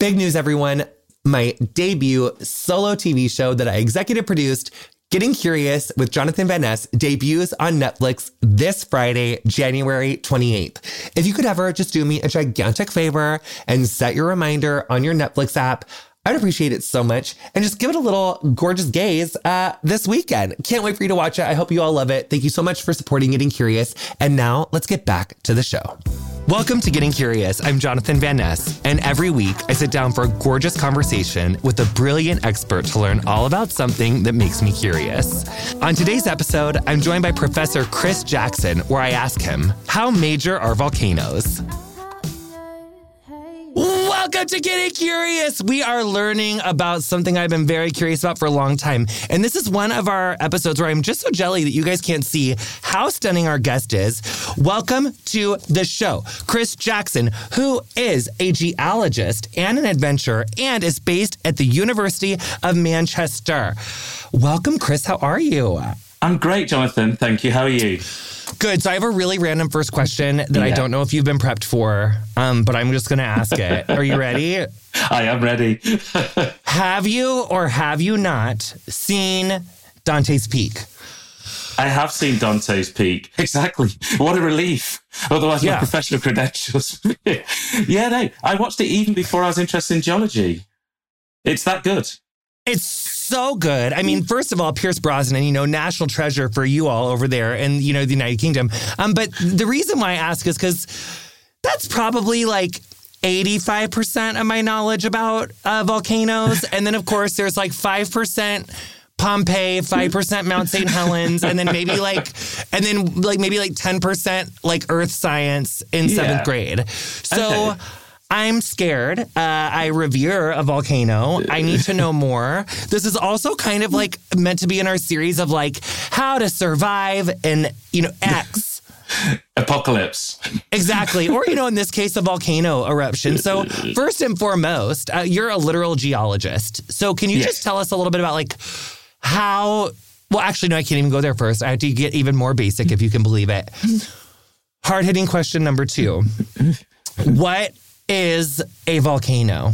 Big news, everyone. My debut solo TV show that I executive produced, Getting Curious with Jonathan Van Ness, debuts on Netflix this Friday, January 28th. If you could ever just do me a gigantic favor and set your reminder on your Netflix app, I'd appreciate it so much. And just give it a little gorgeous gaze uh, this weekend. Can't wait for you to watch it. I hope you all love it. Thank you so much for supporting Getting Curious. And now let's get back to the show. Welcome to Getting Curious. I'm Jonathan Van Ness, and every week I sit down for a gorgeous conversation with a brilliant expert to learn all about something that makes me curious. On today's episode, I'm joined by Professor Chris Jackson, where I ask him, How major are volcanoes? Welcome to Getting Curious. We are learning about something I've been very curious about for a long time. And this is one of our episodes where I'm just so jelly that you guys can't see how stunning our guest is. Welcome to the show, Chris Jackson, who is a geologist and an adventurer and is based at the University of Manchester. Welcome, Chris. How are you? I'm great, Jonathan. Thank you. How are you? Good. So I have a really random first question that yeah. I don't know if you've been prepped for, um, but I'm just going to ask it. Are you ready? I am ready. have you or have you not seen Dante's Peak? I have seen Dante's Peak. Exactly. What a relief. Otherwise, yeah. my professional credentials. yeah, no. I watched it even before I was interested in geology. It's that good. It's so good. I mean, first of all, Pierce Brosnan, you know, national treasure for you all over there in, you know, the United Kingdom. Um, but the reason why I ask is because that's probably like 85% of my knowledge about uh, volcanoes. and then, of course, there's like 5%. Pompeii, 5% Mount St. Helens, and then maybe like, and then like maybe like 10% like earth science in seventh yeah. grade. So okay. I'm scared. Uh, I revere a volcano. I need to know more. This is also kind of like meant to be in our series of like how to survive in, you know, X. Apocalypse. Exactly. Or, you know, in this case, a volcano eruption. So, first and foremost, uh, you're a literal geologist. So, can you yes. just tell us a little bit about like how, well, actually, no, I can't even go there first. I have to get even more basic if you can believe it. Hard hitting question number two What is a volcano?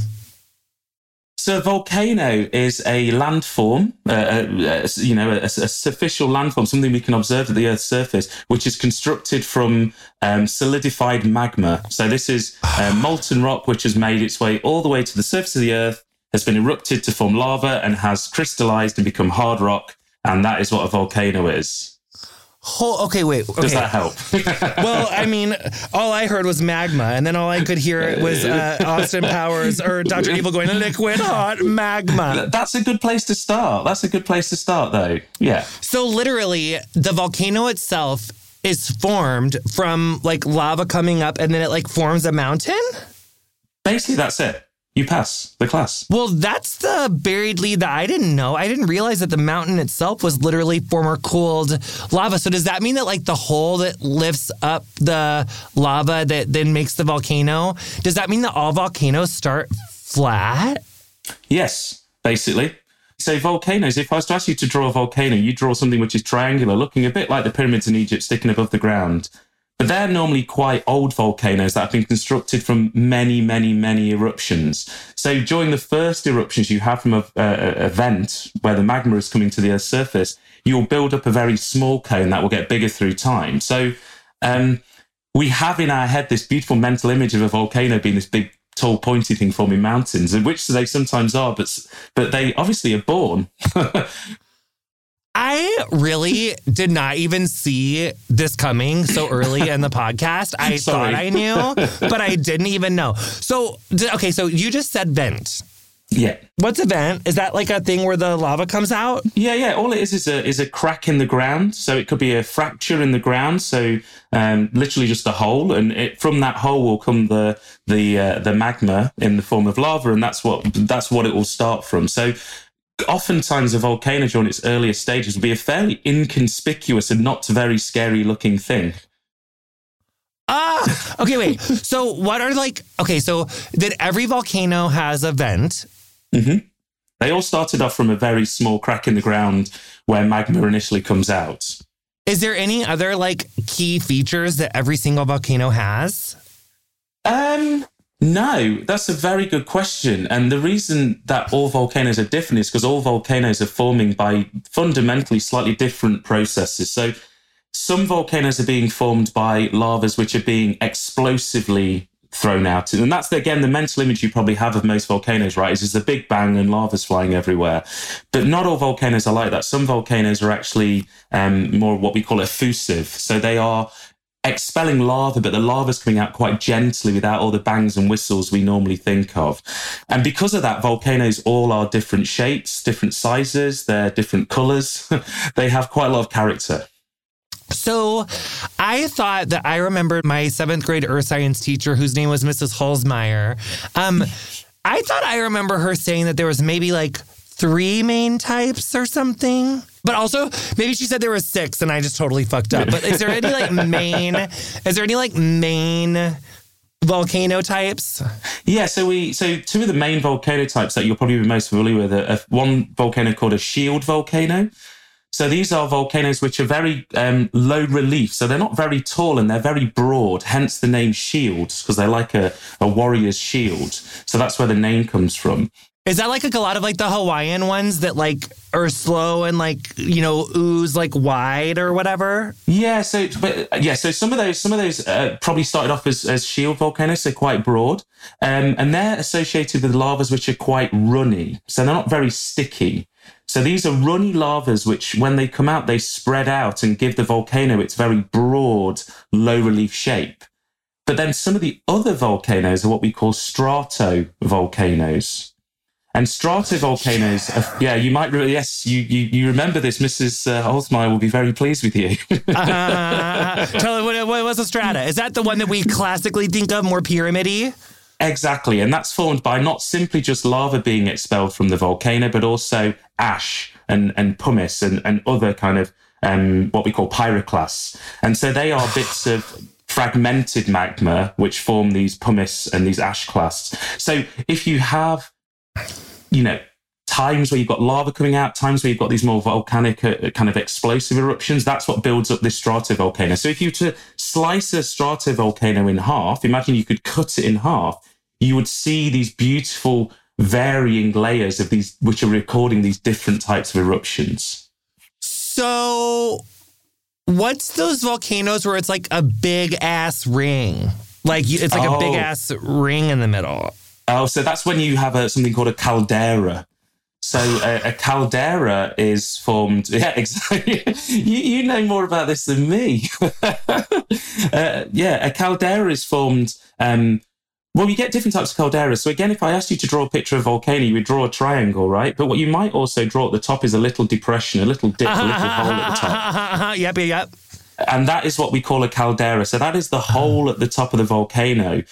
So a volcano is a landform, uh, uh, you know, a, a, superficial landform, something we can observe at the Earth's surface, which is constructed from um, solidified magma. So this is uh, molten rock, which has made its way all the way to the surface of the Earth, has been erupted to form lava, and has crystallized and become hard rock. And that is what a volcano is. Whole, okay, wait. Okay. Does that help? well, I mean, all I heard was magma, and then all I could hear was uh, Austin Powers or Dr. Evil going liquid hot magma. That's a good place to start. That's a good place to start, though. Yeah. So, literally, the volcano itself is formed from like lava coming up, and then it like forms a mountain? Basically, that's it you pass the class. Well, that's the buried lead that I didn't know. I didn't realize that the mountain itself was literally former cooled lava. So does that mean that like the hole that lifts up the lava that then makes the volcano, does that mean that all volcanoes start flat? Yes, basically. So volcanoes, if I was to ask you to draw a volcano, you draw something which is triangular, looking a bit like the pyramids in Egypt sticking above the ground. But they're normally quite old volcanoes that have been constructed from many, many, many eruptions. So during the first eruptions you have from a, a, a vent where the magma is coming to the Earth's surface, you'll build up a very small cone that will get bigger through time. So um, we have in our head this beautiful mental image of a volcano being this big tall pointy thing forming mountains, which they sometimes are, but but they obviously are born I really did not even see this coming so early in the podcast. I thought I knew, but I didn't even know. So, okay, so you just said vent. Yeah. What's a vent? Is that like a thing where the lava comes out? Yeah, yeah. All it is is a is a crack in the ground. So it could be a fracture in the ground. So um, literally just a hole, and it, from that hole will come the the uh, the magma in the form of lava, and that's what that's what it will start from. So oftentimes a volcano during its earlier stages will be a fairly inconspicuous and not very scary looking thing. Ah, okay, wait. so what are like, okay, so that every volcano has a vent. Mm-hmm. They all started off from a very small crack in the ground where magma initially comes out. Is there any other like key features that every single volcano has? Um, No, that's a very good question. And the reason that all volcanoes are different is because all volcanoes are forming by fundamentally slightly different processes. So some volcanoes are being formed by lavas which are being explosively thrown out. And that's, again, the mental image you probably have of most volcanoes, right? Is there's a big bang and lava's flying everywhere. But not all volcanoes are like that. Some volcanoes are actually um, more what we call effusive. So they are expelling lava, but the lava's coming out quite gently without all the bangs and whistles we normally think of. And because of that, volcanoes all are different shapes, different sizes, they're different colors. they have quite a lot of character. So I thought that I remembered my seventh grade earth science teacher, whose name was Mrs. Holzmeyer. Um, I thought I remember her saying that there was maybe like three main types or something. But also, maybe she said there were six, and I just totally fucked up. But is there any like main? Is there any like main? volcano types? Yeah, so we so two of the main volcano types that you'll probably be most familiar with are, one volcano called a shield volcano. So these are volcanoes which are very um, low relief. So they're not very tall and they're very broad, hence the name shields, because they're like a, a warrior's shield. So that's where the name comes from. Is that like a, a lot of like the Hawaiian ones that like are slow and like you know ooze like wide or whatever? Yeah, so but yeah, so some of those some of those uh, probably started off as, as shield volcanoes, so quite broad, um, and they're associated with lavas which are quite runny, so they're not very sticky. So these are runny lavas which, when they come out, they spread out and give the volcano its very broad, low relief shape. But then some of the other volcanoes are what we call stratovolcanoes. And stratovolcanoes, are, yeah, you might, yes, you, you, you remember this. Mrs. Uh, Holzmeyer will be very pleased with you. uh, tell me, what, what was a strata? Is that the one that we classically think of more pyramidy? Exactly. And that's formed by not simply just lava being expelled from the volcano, but also ash and, and pumice and, and other kind of um, what we call pyroclasts. And so they are bits of fragmented magma which form these pumice and these ash clasts. So if you have you know, times where you've got lava coming out, times where you've got these more volcanic uh, kind of explosive eruptions, that's what builds up this stratovolcano. So if you were to slice a stratovolcano in half, imagine you could cut it in half, you would see these beautiful varying layers of these, which are recording these different types of eruptions. So what's those volcanoes where it's like a big ass ring? Like it's like oh. a big oh. ass ring in the middle. Oh, so that's when you have a, something called a caldera. So a, a caldera is formed. Yeah, exactly. you, you know more about this than me. uh, yeah, a caldera is formed. Um, well, you get different types of calderas. So again, if I asked you to draw a picture of a volcano, you would draw a triangle, right? But what you might also draw at the top is a little depression, a little dip, a little hole at the top. yep, yep. And that is what we call a caldera. So that is the hole at the top of the volcano.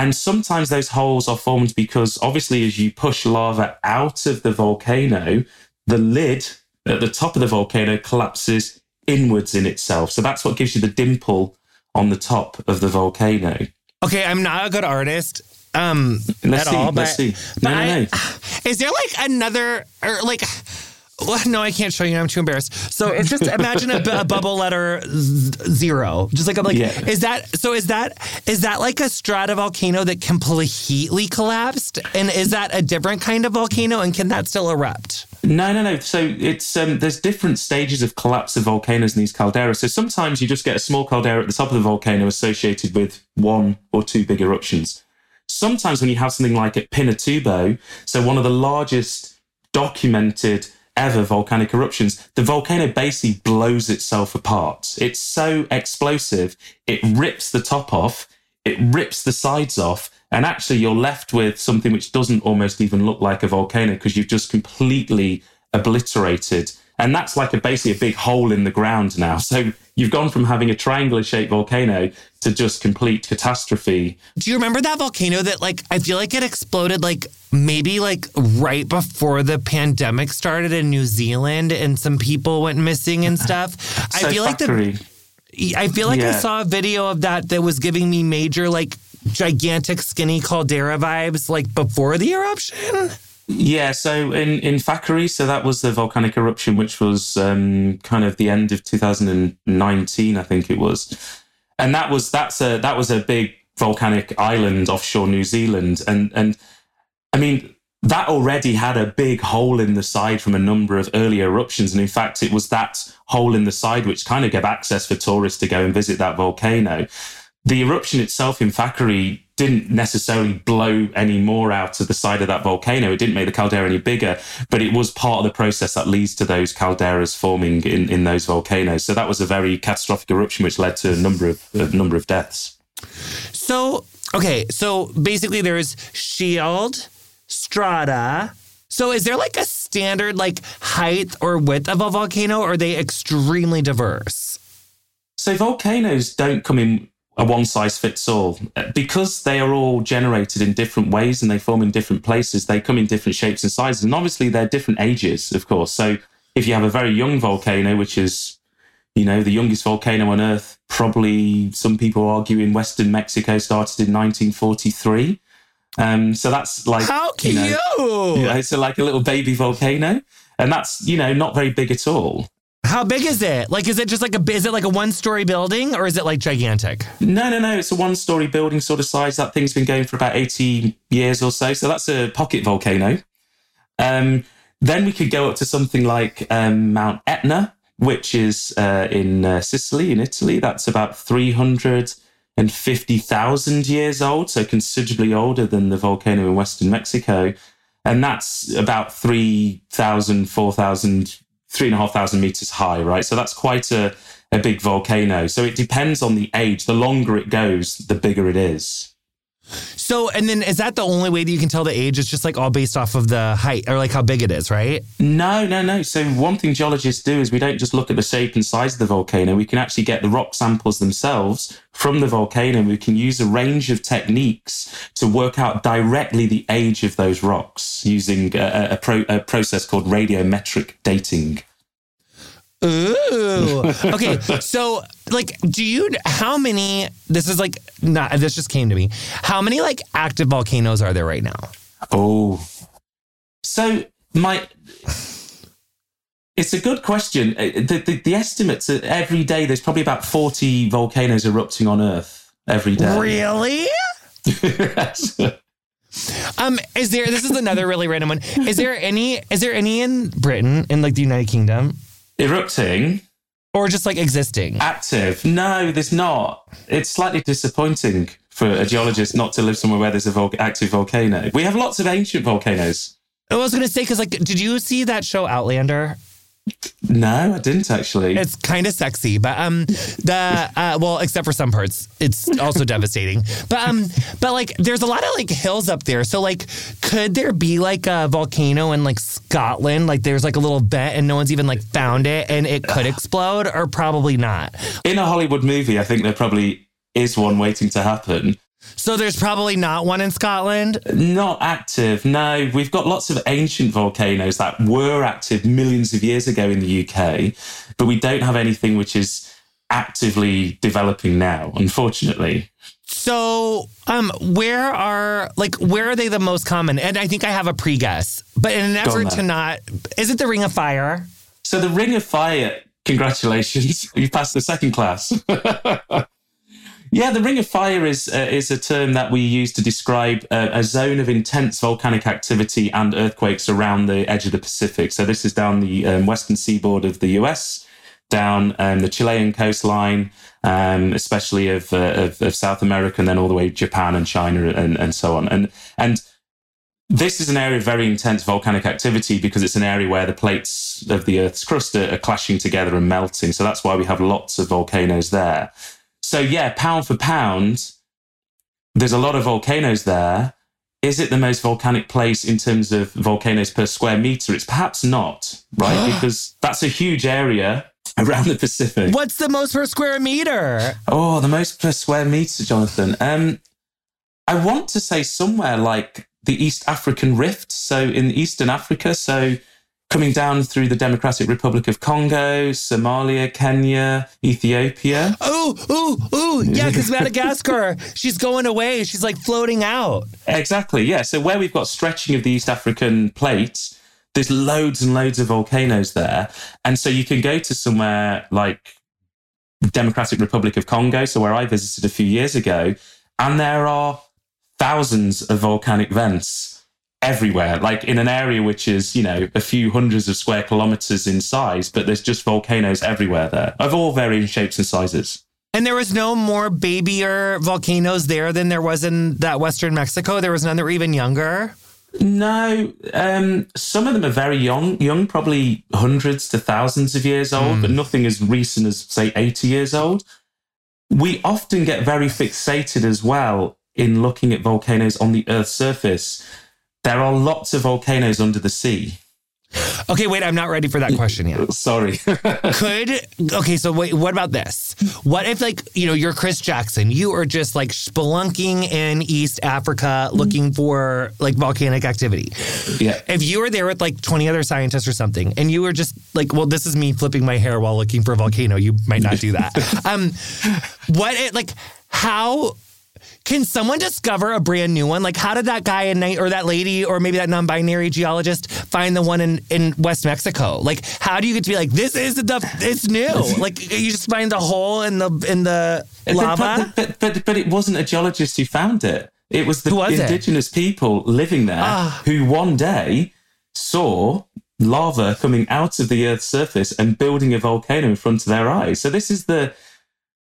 And sometimes those holes are formed because obviously, as you push lava out of the volcano, the lid at the top of the volcano collapses inwards in itself. So that's what gives you the dimple on the top of the volcano. Okay, I'm not a good artist um let's at see, all. Let's but, see. No, no, no. I, is there like another or like well, no, I can't show you. I'm too embarrassed. So it's just imagine a, a bubble letter z- zero. Just like I'm like, yeah. is that so? Is that is that like a stratovolcano that completely collapsed? And is that a different kind of volcano? And can that still erupt? No, no, no. So it's um, there's different stages of collapse of volcanoes in these calderas. So sometimes you just get a small caldera at the top of the volcano associated with one or two big eruptions. Sometimes when you have something like at Pinatubo, so one of the largest documented ever volcanic eruptions, the volcano basically blows itself apart. It's so explosive, it rips the top off, it rips the sides off, and actually you're left with something which doesn't almost even look like a volcano because you've just completely obliterated and that's like a basically a big hole in the ground now. So you've gone from having a triangular shaped volcano to just complete catastrophe. Do you remember that volcano that like I feel like it exploded like maybe like right before the pandemic started in New Zealand and some people went missing and stuff? so I feel like the I feel like yeah. I saw a video of that that was giving me major like gigantic skinny caldera vibes like before the eruption. Yeah, so in in Whakaari, so that was the volcanic eruption, which was um, kind of the end of 2019, I think it was, and that was that's a that was a big volcanic island offshore New Zealand. And, and I mean, that already had a big hole in the side from a number of early eruptions. And in fact, it was that hole in the side which kind of gave access for tourists to go and visit that volcano. The eruption itself in Whakaari didn't necessarily blow any more out of the side of that volcano. It didn't make the caldera any bigger, but it was part of the process that leads to those calderas forming in, in those volcanoes. So that was a very catastrophic eruption, which led to a number of a number of deaths. So okay, so basically there's shield, strata. So is there like a standard like height or width of a volcano, or are they extremely diverse? So volcanoes don't come in a one size fits all because they are all generated in different ways and they form in different places. They come in different shapes and sizes, and obviously they're different ages, of course. So if you have a very young volcano, which is you know the youngest volcano on Earth, probably some people argue in Western Mexico started in 1943. Um, so that's like how cute. You know, you know, so like a little baby volcano, and that's you know not very big at all. How big is it? Like, is it just like a is it like a one story building or is it like gigantic? No, no, no. It's a one story building sort of size. That thing's been going for about eighty years or so. So that's a pocket volcano. Um, then we could go up to something like um, Mount Etna, which is uh, in uh, Sicily, in Italy. That's about three hundred and fifty thousand years old, so considerably older than the volcano in Western Mexico. And that's about 3,000, 4,000 three and a half thousand meters high, right? So that's quite a, a big volcano. So it depends on the age. The longer it goes, the bigger it is. So, and then is that the only way that you can tell the age? It's just like all based off of the height or like how big it is, right? No, no, no. So, one thing geologists do is we don't just look at the shape and size of the volcano. We can actually get the rock samples themselves from the volcano. We can use a range of techniques to work out directly the age of those rocks using a, a, pro, a process called radiometric dating. Ooh. Okay. so, like, do you, how many, this is like, not, this just came to me. How many, like, active volcanoes are there right now? Oh. So, my, it's a good question. Uh, the, the, the estimates that every day there's probably about 40 volcanoes erupting on Earth every day. Really? yes. um, is there, this is another really random one. Is there any, is there any in Britain, in like the United Kingdom? Erupting? Or just like existing? Active? No there's not. It's slightly disappointing for a geologist not to live somewhere where there's a vol- active volcano. We have lots of ancient volcanoes. I was going to say because like did you see that show outlander no, I didn't actually. It's kind of sexy, but um, the uh, well, except for some parts, it's also devastating. But um, but like, there's a lot of like hills up there. So like, could there be like a volcano in like Scotland? Like, there's like a little vent, and no one's even like found it, and it could explode, or probably not. In a Hollywood movie, I think there probably is one waiting to happen. So there's probably not one in Scotland? Not active, no. We've got lots of ancient volcanoes that were active millions of years ago in the UK, but we don't have anything which is actively developing now, unfortunately. So, um, where are like where are they the most common? And I think I have a pre-guess, but in an effort to not, is it the Ring of Fire? So the Ring of Fire, congratulations, you passed the second class. Yeah, the Ring of Fire is uh, is a term that we use to describe uh, a zone of intense volcanic activity and earthquakes around the edge of the Pacific. So this is down the um, western seaboard of the US, down um, the Chilean coastline, um, especially of, uh, of, of South America, and then all the way to Japan and China and and so on. And and this is an area of very intense volcanic activity because it's an area where the plates of the Earth's crust are, are clashing together and melting. So that's why we have lots of volcanoes there. So yeah, pound for pound, there's a lot of volcanoes there. Is it the most volcanic place in terms of volcanoes per square meter? It's perhaps not, right? because that's a huge area around the Pacific. What's the most per square meter? Oh, the most per square meter, Jonathan. Um, I want to say somewhere like the East African Rift. So in Eastern Africa. So coming down through the Democratic Republic of Congo, Somalia, Kenya, Ethiopia. Oh, oh, oh, yeah, because Madagascar, she's going away. She's like floating out. Exactly, yeah. So where we've got stretching of the East African plate, there's loads and loads of volcanoes there. And so you can go to somewhere like Democratic Republic of Congo, so where I visited a few years ago, And there are thousands of volcanic vents everywhere, like in an area which is, you know, a few hundreds of square kilometers in size, but there's just volcanoes everywhere there of all varying shapes and sizes. And there was no more babyer volcanoes there than there was in that Western Mexico. There was none that were even younger. No, um, some of them are very young, young, probably hundreds to thousands of years old, mm. but nothing as recent as, say, 80 years old. We often get very fixated as well in looking at volcanoes on the Earth's surface. There are lots of volcanoes under the sea. Okay, wait, I'm not ready for that question yet. Sorry. Could okay, so wait, what about this? What if like, you know, you're Chris Jackson, you are just like spelunking in East Africa looking for like volcanic activity. Yeah. If you were there with like 20 other scientists or something and you were just like, well, this is me flipping my hair while looking for a volcano, you might not do that. um what it like how can someone discover a brand new one? Like, how did that guy in night or that lady or maybe that non-binary geologist find the one in, in West Mexico? Like, how do you get to be like, this is the it's new? like, you just find the hole in the in the lava. But, but, but, but it wasn't a geologist who found it. It was the was indigenous it? people living there ah. who one day saw lava coming out of the Earth's surface and building a volcano in front of their eyes. So this is the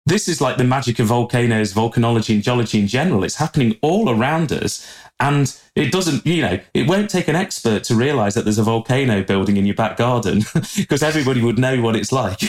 this is like the magic of volcanoes, volcanology, and geology in general. It's happening all around us. And it doesn't, you know, it won't take an expert to realize that there's a volcano building in your back garden because everybody would know what it's like.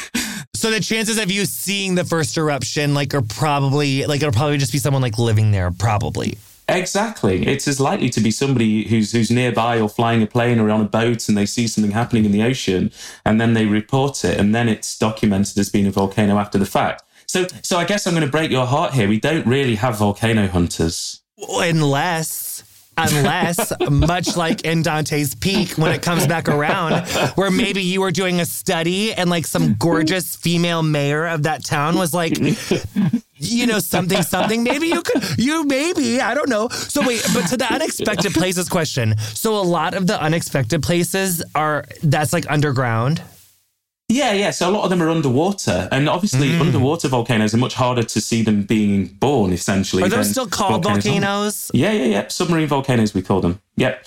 So the chances of you seeing the first eruption, like, are probably like it'll probably just be someone like living there, probably. Exactly. It's as likely to be somebody who's who's nearby or flying a plane or on a boat and they see something happening in the ocean and then they report it and then it's documented as being a volcano after the fact. So, so I guess I'm going to break your heart here. We don't really have volcano hunters. Unless unless much like in Dante's Peak when it comes back around where maybe you were doing a study and like some gorgeous female mayor of that town was like you know something something maybe you could you maybe I don't know so wait but to the unexpected places question so a lot of the unexpected places are that's like underground yeah, yeah. So a lot of them are underwater, and obviously mm. underwater volcanoes are much harder to see them being born. Essentially, are those still called volcanoes? volcanoes? Yeah, yeah, yeah. Submarine volcanoes, we call them. Yep.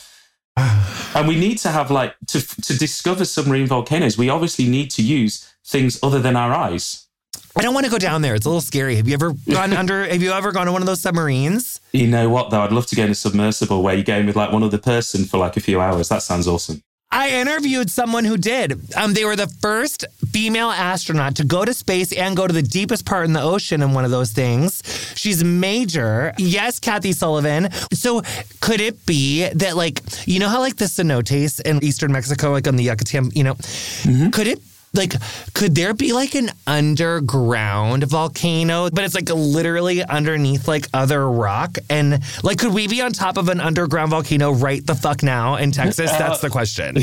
and we need to have like to to discover submarine volcanoes. We obviously need to use things other than our eyes. I don't want to go down there. It's a little scary. Have you ever gone under? Have you ever gone to one of those submarines? You know what though? I'd love to go in a submersible where you go in with like one other person for like a few hours. That sounds awesome. I interviewed someone who did. Um, they were the first female astronaut to go to space and go to the deepest part in the ocean in one of those things. She's major. Yes, Kathy Sullivan. So could it be that, like, you know how like the cenotes in eastern Mexico, like on the Yucatan, you know, mm-hmm. could it like could there be like an underground volcano but it's like literally underneath like other rock? And like could we be on top of an underground volcano right the fuck now in texas? That's the question.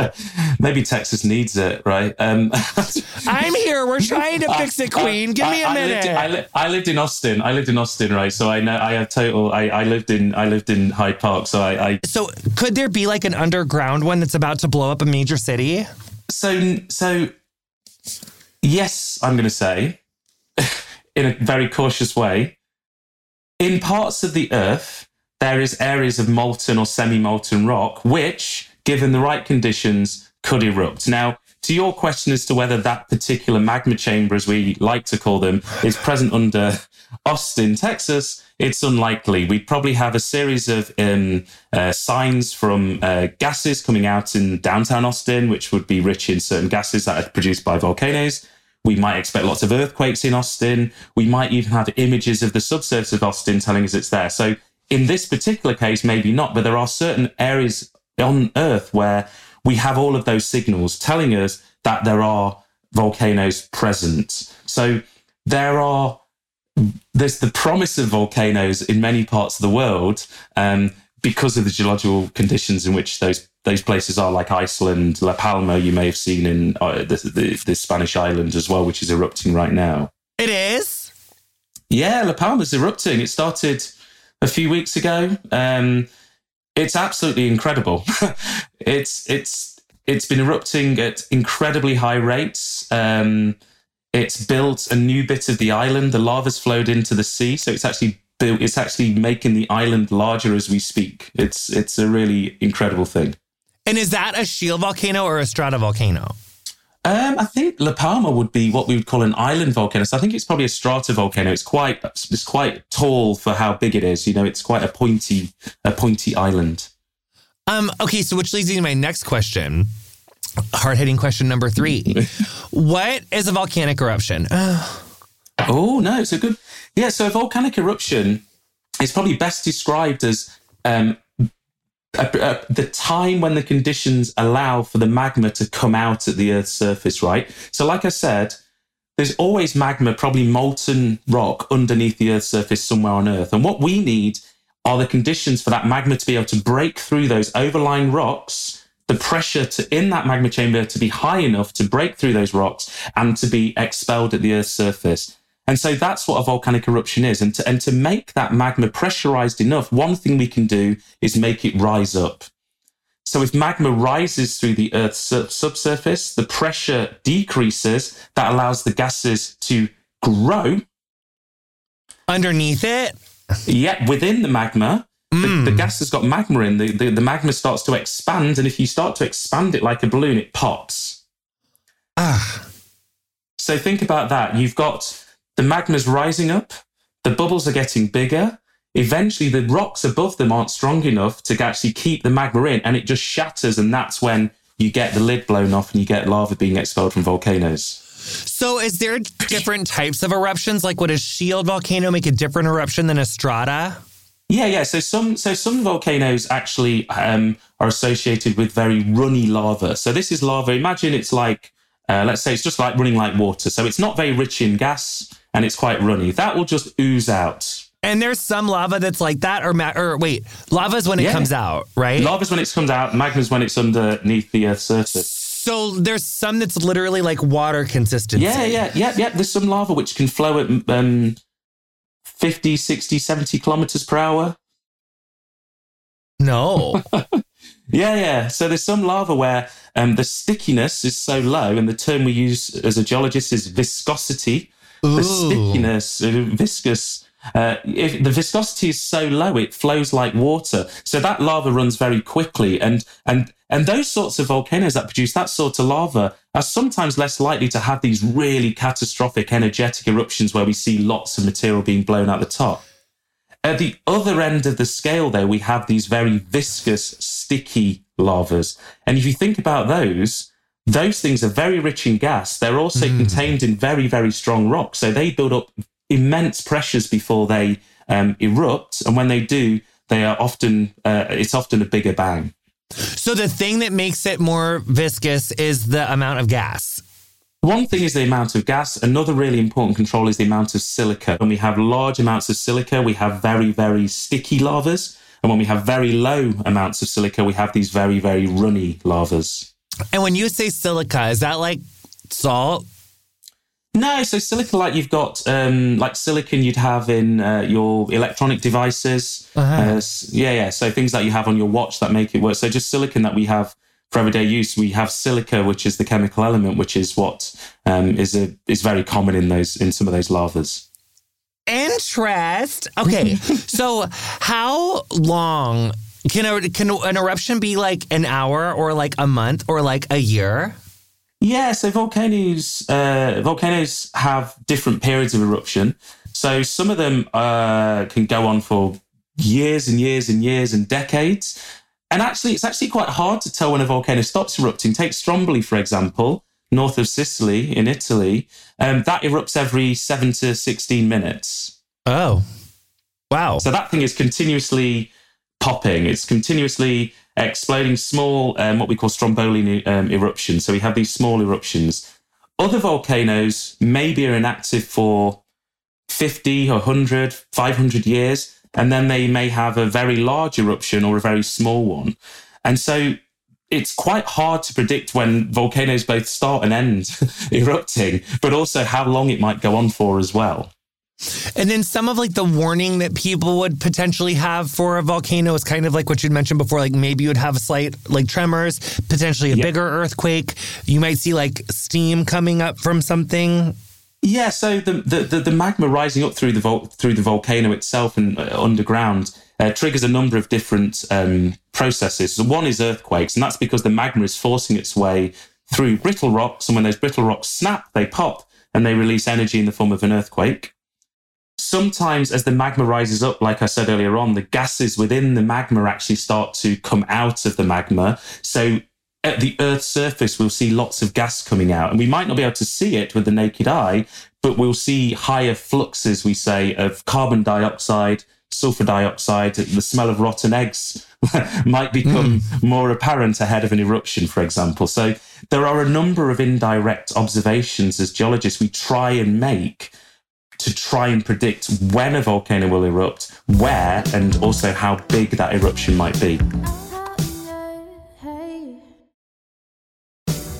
Maybe texas needs it right? Um, i'm here. We're trying to fix it queen. Give me a minute I lived, in, I, li- I lived, in austin. I lived in austin right? So i know i have total i, I lived in i lived in hyde park. So I, I so could there be like an underground one that's about to blow up a major city so so yes, I'm going to say in a very cautious way. In parts of the Earth, there is areas of molten or semi-molten rock, which, given the right conditions, could erupt. Now, to your question as to whether that particular magma chamber, as we like to call them, is present under Austin, Texas, it's unlikely. We'd probably have a series of um, uh, signs from uh, gases coming out in downtown Austin, which would be rich in certain gases that are produced by volcanoes. We might expect lots of earthquakes in Austin. We might even have images of the subsurface of Austin telling us it's there. So, in this particular case, maybe not, but there are certain areas on Earth where we have all of those signals telling us that there are volcanoes present. So, there are there's the promise of volcanoes in many parts of the world um, because of the geological conditions in which those those places are, like Iceland, La Palma. You may have seen in uh, the, the, the Spanish island as well, which is erupting right now. It is. Yeah, La Palma's erupting. It started a few weeks ago. Um, it's absolutely incredible. it's it's it's been erupting at incredibly high rates. Um, it's built a new bit of the island. The lava's flowed into the sea, so it's actually it's actually making the island larger as we speak. It's it's a really incredible thing. And is that a shield volcano or a stratovolcano? Um, I think La Palma would be what we would call an island volcano. So I think it's probably a stratovolcano. It's quite it's quite tall for how big it is. You know, it's quite a pointy a pointy island. Um, okay, so which leads me to my next question. Hard hitting question number three. what is a volcanic eruption? oh no, it's a good yeah. So a volcanic eruption is probably best described as um, the time when the conditions allow for the magma to come out at the Earth's surface, right? So, like I said, there's always magma, probably molten rock underneath the Earth's surface somewhere on Earth. And what we need are the conditions for that magma to be able to break through those overlying rocks, the pressure to in that magma chamber to be high enough to break through those rocks and to be expelled at the Earth's surface. And so that's what a volcanic eruption is. And to, and to make that magma pressurized enough, one thing we can do is make it rise up. So if magma rises through the Earth's subsurface, the pressure decreases. That allows the gases to grow. Underneath it? Yeah, within the magma. Mm. The, the, hmm. gas has got magma in. The, the, the magma starts to expand. And if you start to expand it like a balloon, it pops. Ah. So think about that. You've got the magma's rising up, the bubbles are getting bigger. Eventually, the rocks above them aren't strong enough to actually keep the magma in, and it just shatters. And that's when you get the lid blown off and you get lava being expelled from volcanoes. So, is there different types of eruptions? Like, would a shield volcano make a different eruption than a strata? Yeah, yeah. So some so some volcanoes actually um, are associated with very runny lava. So this is lava. Imagine it's like uh, let's say it's just like running like water. So it's not very rich in gas and it's quite runny. That will just ooze out. And there's some lava that's like that, or ma- or wait, lava is when yeah. it comes out, right? Lava's when it comes out. Magma's when it's underneath the Earth's surface. So there's some that's literally like water consistency. Yeah, yeah, yeah, yeah. There's some lava which can flow at um, 50, 60, 70 kilometers per hour. No. yeah, yeah. So there's some lava where um, the stickiness is so low, and the term we use as a geologist is viscosity. Ooh. The stickiness, uh, viscous. Uh, if the viscosity is so low, it flows like water. So that lava runs very quickly, and and and those sorts of volcanoes that produce that sort of lava are sometimes less likely to have these really catastrophic, energetic eruptions where we see lots of material being blown out the top. At the other end of the scale, though, we have these very viscous, sticky lavas, and if you think about those, those things are very rich in gas. They're also mm. contained in very, very strong rock. So they build up immense pressures before they um, erupt. And when they do, they are often, uh, it's often a bigger bang. So the thing that makes it more viscous is the amount of gas. One thing is the amount of gas. Another really important control is the amount of silica. When we have large amounts of silica, we have very, very sticky lavas. And when we have very low amounts of silica, we have these very, very runny lavas. And when you say silica, is that like salt? No, so silica, like you've got um, like silicon you'd have in uh, your electronic devices. Uh-huh. Uh, yeah, yeah. So things that you have on your watch that make it work. So just silicon that we have for everyday use. We have silica, which is the chemical element, which is what um, is a is very common in those in some of those lavas. Interest. Okay, so how long can a, can an eruption be like an hour or like a month or like a year? Yeah, so volcanoes uh, volcanoes have different periods of eruption. So some of them uh, can go on for years and years and years and decades. And actually, it's actually quite hard to tell when a volcano stops erupting. Take Stromboli, for example, north of Sicily in Italy. Um, that erupts every seven to 16 minutes. Oh, wow. So that thing is continuously popping. It's continuously exploding small, um, what we call stromboli um, eruptions. So we have these small eruptions. Other volcanoes maybe are inactive for 50 or 100, 500 years, and then they may have a very large eruption or a very small one. And so it's quite hard to predict when volcanoes both start and end erupting, but also how long it might go on for as well. And then some of like the warning that people would potentially have for a volcano is kind of like what you'd mentioned before. Like maybe you would have a slight like tremors, potentially a yep. bigger earthquake. You might see like steam coming up from something. Yeah, so the, the, the, the magma rising up through the vol- through the volcano itself and uh, underground uh, triggers a number of different um, processes. So one is earthquakes, and that's because the magma is forcing its way through brittle rocks, and when those brittle rocks snap, they pop and they release energy in the form of an earthquake. Sometimes, as the magma rises up, like I said earlier on, the gases within the magma actually start to come out of the magma. So at the Earth's surface, we'll see lots of gas coming out. And we might not be able to see it with the naked eye, but we'll see higher fluxes, we say, of carbon dioxide, sulfur dioxide, the smell of rotten eggs might become mm. more apparent ahead of an eruption, for example. So there are a number of indirect observations as geologists we try and make to try and predict when a volcano will erupt, where, and also how big that eruption might be.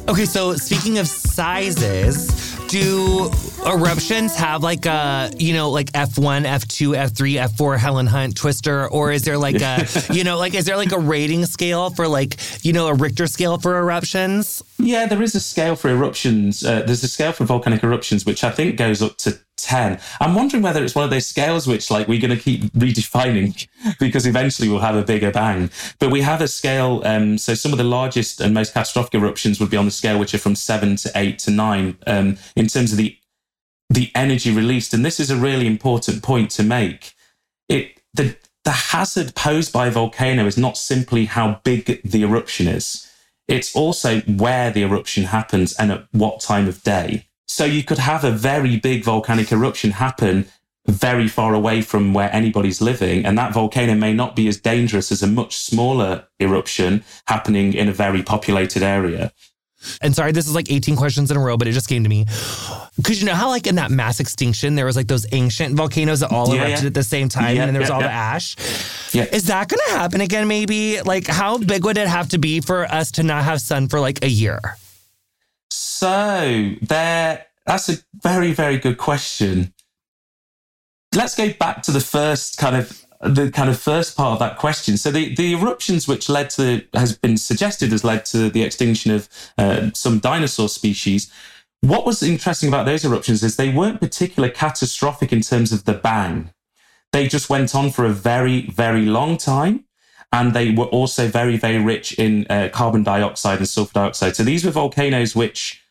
Okay, so speaking of sizes, do eruptions have like a, you know, like F1, F2, F3, F4, Helen Hunt, Twister, or is there like a, you know, like, is there like a rating scale for like, you know, a Richter scale for eruptions? Yeah, there is a scale for eruptions. Uh, there's a scale for volcanic eruptions, which I think goes up to 10. I'm wondering whether it's one of those scales which like we're going to keep redefining because eventually we'll have a bigger bang. But we have a scale. Um, so some of the largest and most catastrophic eruptions would be on the scale which are from seven to eight to nine um, in terms of the the energy released. And this is a really important point to make. It the the hazard posed by a volcano is not simply how big the eruption is. It's also where the eruption happens and at what time of day. So you could have a very big volcanic eruption happen very far away from where anybody's living. And that volcano may not be as dangerous as a much smaller eruption happening in a very populated area. And sorry, this is like 18 questions in a row, but it just came to me. Because you know how, like, in that mass extinction, there was like those ancient volcanoes that all yeah, erupted yeah. at the same time, yeah, and there was all the ash. Yeah. Is that going to happen again, maybe? Like, how big would it have to be for us to not have sun for like a year? So there, that's a very, very good question. Let's go back to the first kind of the kind of first part of that question. So the, the eruptions which led to has been suggested has led to the extinction of uh, some dinosaur species. What was interesting about those eruptions is they weren't particularly catastrophic in terms of the bang. They just went on for a very, very long time and they were also very, very rich in uh, carbon dioxide and sulfur dioxide. So these were volcanoes which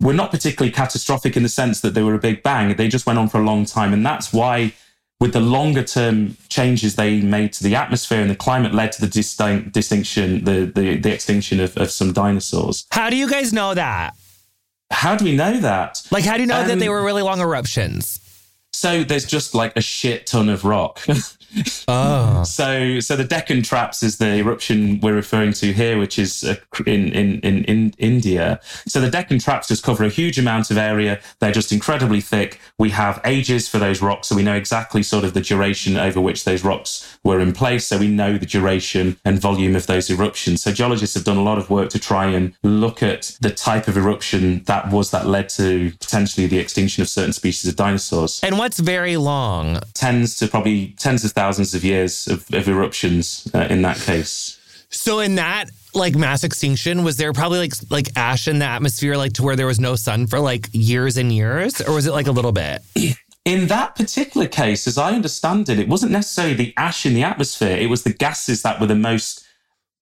were not particularly catastrophic in the sense that they were a big bang. They just went on for a long time. And that's why, with the longer term changes they made to the atmosphere and the climate, led to the distinct, distinction, the, the, the extinction of, of some dinosaurs. How do you guys know that? How do we know that? Like, how do you know um, that they um, were really long eruptions? So there's just like a shit ton of rock. oh. So, so the Deccan Traps is the eruption we're referring to here, which is uh, in, in, in, in India. So the Deccan Traps just cover a huge amount of area. They're just incredibly thick. We have ages for those rocks, so we know exactly sort of the duration over which those rocks were in place. So we know the duration and volume of those eruptions. So geologists have done a lot of work to try and look at the type of eruption that was that led to potentially the extinction of certain species of dinosaurs. And what's very long? Tens to probably tens of thousands of years of, of eruptions uh, in that case. So in that like mass extinction, was there probably like like ash in the atmosphere, like to where there was no sun for like years and years, or was it like a little bit? In that particular case, as I understand it, it wasn't necessarily the ash in the atmosphere; it was the gases that were the most,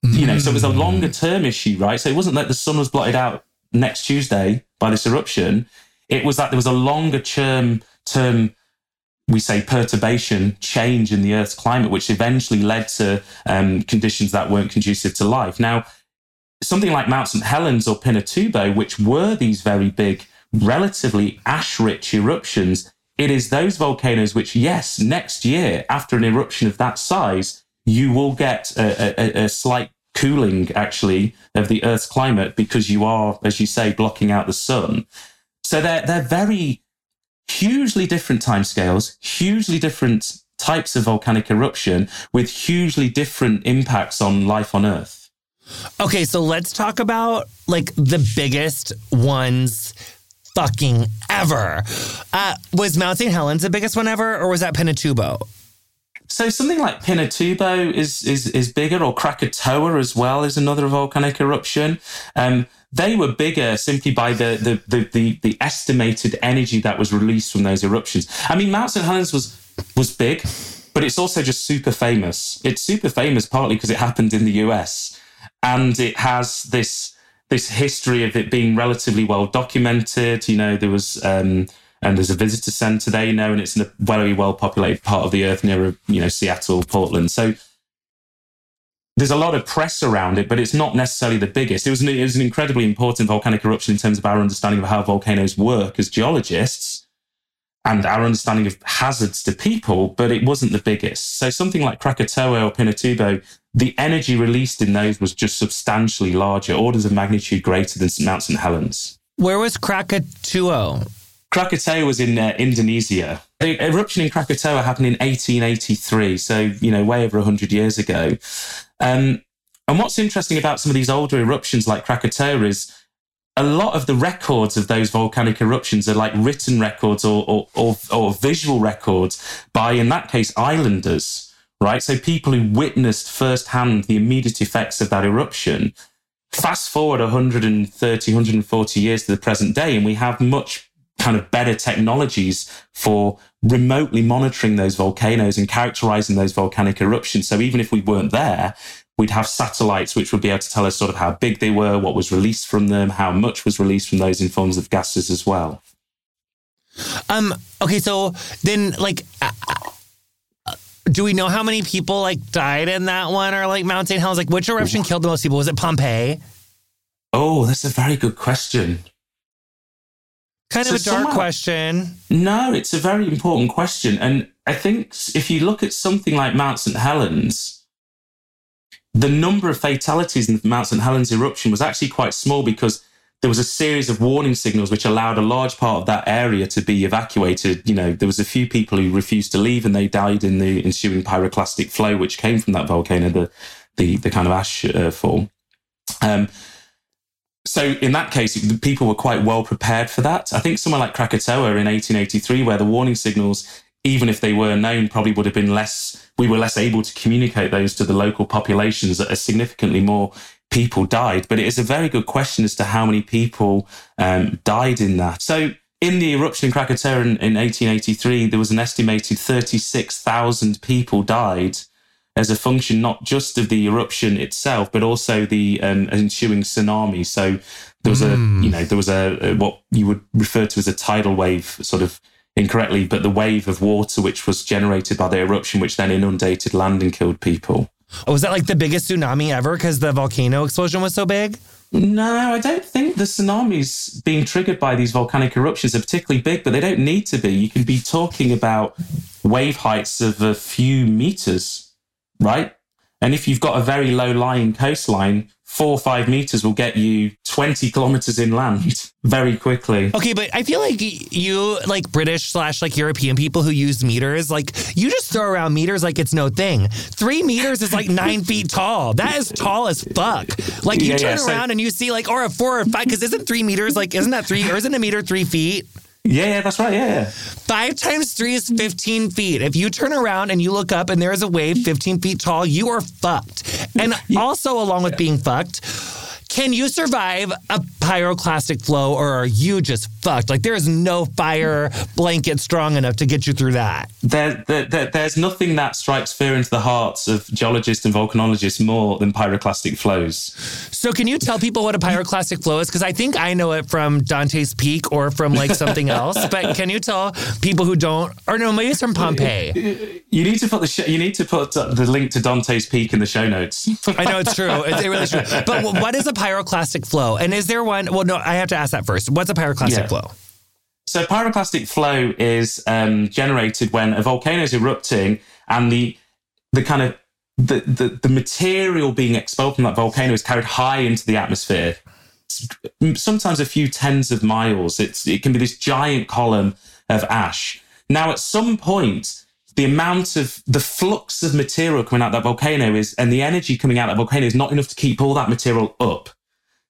you know. So it was a mm. longer term issue, right? So it wasn't like the sun was blotted out next Tuesday by this eruption. It was that there was a longer term term we say perturbation, change in the Earth's climate, which eventually led to um, conditions that weren't conducive to life. Now, something like Mount St. Helens or Pinatubo, which were these very big, relatively ash rich eruptions, it is those volcanoes which, yes, next year, after an eruption of that size, you will get a, a, a slight cooling actually of the Earth's climate because you are, as you say, blocking out the sun. So they're, they're very hugely different timescales, hugely different types of volcanic eruption with hugely different impacts on life on Earth. Okay, so let's talk about like the biggest ones fucking ever. Uh, was Mount St. Helens the biggest one ever, or was that Pinatubo? So something like Pinatubo is is is bigger, or Krakatoa as well is another volcanic eruption. Um, they were bigger simply by the, the the, the the estimated energy that was released from those eruptions. I mean, Mount St Helens was was big, but it's also just super famous. It's super famous partly because it happened in the US, and it has this this history of it being relatively well documented. You know, there was. Um, and there's a visitor center there, you know, and it's in a very well populated part of the earth near, you know, Seattle, Portland. So there's a lot of press around it, but it's not necessarily the biggest. It was, an, it was an incredibly important volcanic eruption in terms of our understanding of how volcanoes work as geologists and our understanding of hazards to people, but it wasn't the biggest. So something like Krakatoa or Pinatubo, the energy released in those was just substantially larger, orders of magnitude greater than Mount St. Helens. Where was Krakatoa? Krakatoa was in uh, Indonesia. The eruption in Krakatoa happened in 1883, so you know, way over 100 years ago. Um, and what's interesting about some of these older eruptions like Krakatoa is a lot of the records of those volcanic eruptions are like written records or, or, or, or visual records by, in that case, islanders, right? So people who witnessed firsthand the immediate effects of that eruption. Fast forward 130, 140 years to the present day, and we have much kind of better technologies for remotely monitoring those volcanoes and characterizing those volcanic eruptions. So even if we weren't there, we'd have satellites which would be able to tell us sort of how big they were, what was released from them, how much was released from those in forms of gases as well. Um. Okay. So then, like, uh, uh do we know how many people like died in that one, or like Mount St. Helens? Like, which eruption killed the most people? Was it Pompeii? Oh, that's a very good question. Kind so of a dark question. No, it's a very important question. And I think if you look at something like Mount St. Helens, the number of fatalities in Mount St. Helens eruption was actually quite small because there was a series of warning signals which allowed a large part of that area to be evacuated. You know, there was a few people who refused to leave and they died in the ensuing pyroclastic flow which came from that volcano, the the, the kind of ash uh, fall. Um, so in that case, the people were quite well prepared for that. I think somewhere like Krakatoa in 1883, where the warning signals, even if they were known, probably would have been less. We were less able to communicate those to the local populations. That significantly more people died. But it is a very good question as to how many people um, died in that. So in the eruption in Krakatoa in, in 1883, there was an estimated 36,000 people died as a function not just of the eruption itself, but also the um, ensuing tsunami. So there was mm. a, you know, there was a, a, what you would refer to as a tidal wave, sort of incorrectly, but the wave of water which was generated by the eruption, which then inundated land and killed people. Oh, was that like the biggest tsunami ever because the volcano explosion was so big? No, I don't think the tsunamis being triggered by these volcanic eruptions are particularly big, but they don't need to be. You can be talking about wave heights of a few meters right? And if you've got a very low lying coastline, four or five meters will get you 20 kilometers inland very quickly. Okay, but I feel like you, like British slash like European people who use meters, like you just throw around meters like it's no thing. Three meters is like nine feet tall. That is tall as fuck. Like you yeah, turn yeah, around and you see like, or a four or five, because isn't three meters like, isn't that three, or isn't a meter three feet? Yeah, yeah, that's right. Yeah, yeah. Five times three is 15 feet. If you turn around and you look up and there is a wave 15 feet tall, you are fucked. And also, along with being fucked, can you survive a pyroclastic flow or are you just fucked? Like there is no fire blanket strong enough to get you through that. There, there, there, there's nothing that strikes fear into the hearts of geologists and volcanologists more than pyroclastic flows. So can you tell people what a pyroclastic flow is? Because I think I know it from Dante's Peak or from like something else. But can you tell people who don't, or no, maybe it's from Pompeii. You need to put the sh- you need to put the link to Dante's Peak in the show notes. I know it's true. It, it really is true. But what is a pyroclastic flow? And is there one? Well, no, I have to ask that first. What's a pyroclastic yeah. flow? So, pyroclastic flow is um, generated when a volcano is erupting and the the kind of the, the, the material being expelled from that volcano is carried high into the atmosphere, sometimes a few tens of miles. It's, it can be this giant column of ash. Now, at some point, the amount of the flux of material coming out of that volcano is, and the energy coming out of that volcano is not enough to keep all that material up.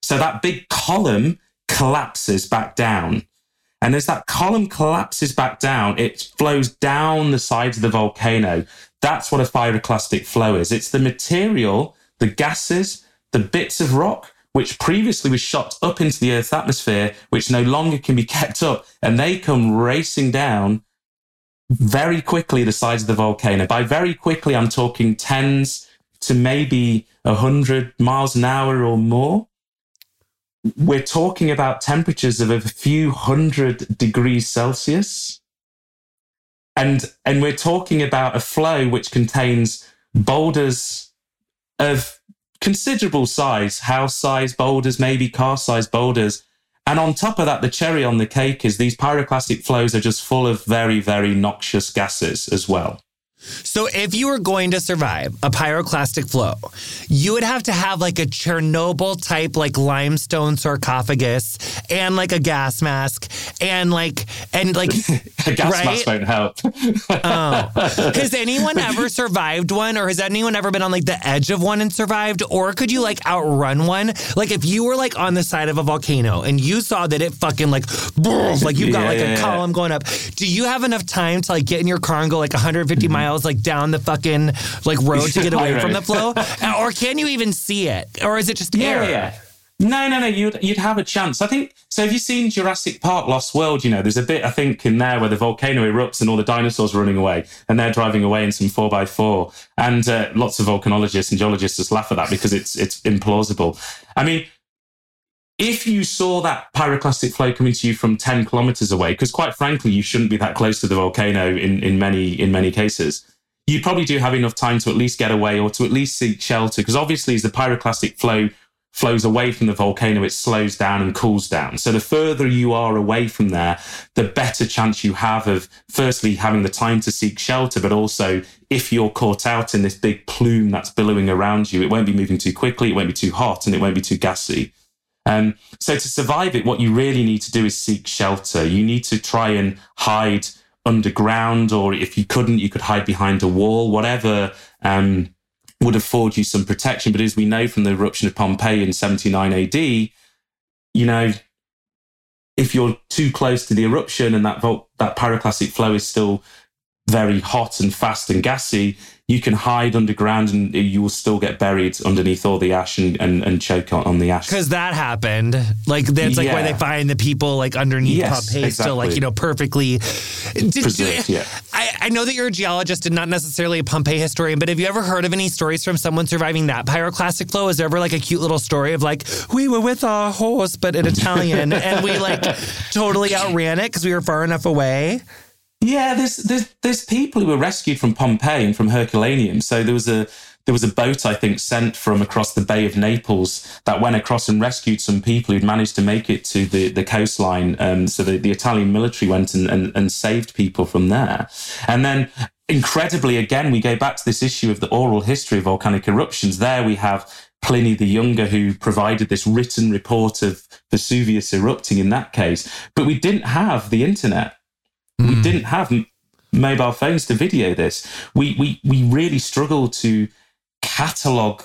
So that big column collapses back down. And as that column collapses back down, it flows down the sides of the volcano. That's what a pyroclastic flow is. It's the material, the gases, the bits of rock which previously was shot up into the Earth's atmosphere, which no longer can be kept up, and they come racing down very quickly the sides of the volcano. By very quickly, I'm talking tens to maybe 100 miles an hour or more. We're talking about temperatures of a few hundred degrees Celsius. And, and we're talking about a flow which contains boulders of considerable size, house size boulders, maybe car size boulders. And on top of that, the cherry on the cake is these pyroclastic flows are just full of very, very noxious gases as well. So if you were going to survive a pyroclastic flow, you would have to have like a Chernobyl type like limestone sarcophagus and like a gas mask and like and like a gas right? mask won't help. oh. Has anyone ever survived one or has anyone ever been on like the edge of one and survived or could you like outrun one? Like if you were like on the side of a volcano and you saw that it fucking like like you've got yeah, like a yeah, column yeah. going up, do you have enough time to like get in your car and go like 150 mm-hmm. miles like down the fucking like road to get away right. from the flow? or can you even see it? Or is it just yeah, air? Yeah. No, no, no. You'd you'd have a chance. I think. So, have you seen Jurassic Park: Lost World? You know, there's a bit I think in there where the volcano erupts and all the dinosaurs are running away, and they're driving away in some four x four, and uh, lots of volcanologists and geologists just laugh at that because it's it's implausible. I mean, if you saw that pyroclastic flow coming to you from 10 kilometers away, because quite frankly, you shouldn't be that close to the volcano in, in many, in many cases, you probably do have enough time to at least get away or to at least seek shelter. Because obviously, as the pyroclastic flow flows away from the volcano, it slows down and cools down. So the further you are away from there, the better chance you have of firstly having the time to seek shelter, but also if you're caught out in this big plume that's billowing around you, it won't be moving too quickly, it won't be too hot, and it won't be too gassy. Um, so to survive it, what you really need to do is seek shelter. You need to try and hide underground, or if you couldn't, you could hide behind a wall, whatever um, would afford you some protection. But as we know from the eruption of Pompeii in 79 AD, you know, if you're too close to the eruption and that that pyroclastic flow is still very hot and fast and gassy, you can hide underground and you will still get buried underneath all the ash and, and, and choke on, on the ash. Because that happened. Like that's like yeah. where they find the people like underneath yes, Pompeii exactly. still like, you know, perfectly preserved. yeah. I, I know that you're a geologist and not necessarily a Pompeii historian, but have you ever heard of any stories from someone surviving that pyroclastic flow? Is there ever like a cute little story of like, we were with our horse, but in Italian, and we like totally outran it because we were far enough away? Yeah, there's there's there's people who were rescued from Pompeii and from Herculaneum. So there was a there was a boat I think sent from across the Bay of Naples that went across and rescued some people who'd managed to make it to the the coastline. Um, so the, the Italian military went and, and and saved people from there, and then. Incredibly, again, we go back to this issue of the oral history of volcanic eruptions. There we have Pliny the Younger, who provided this written report of Vesuvius erupting in that case. But we didn't have the internet. Mm. We hmm. didn't have mobile phones to video this. We we we really struggled to catalog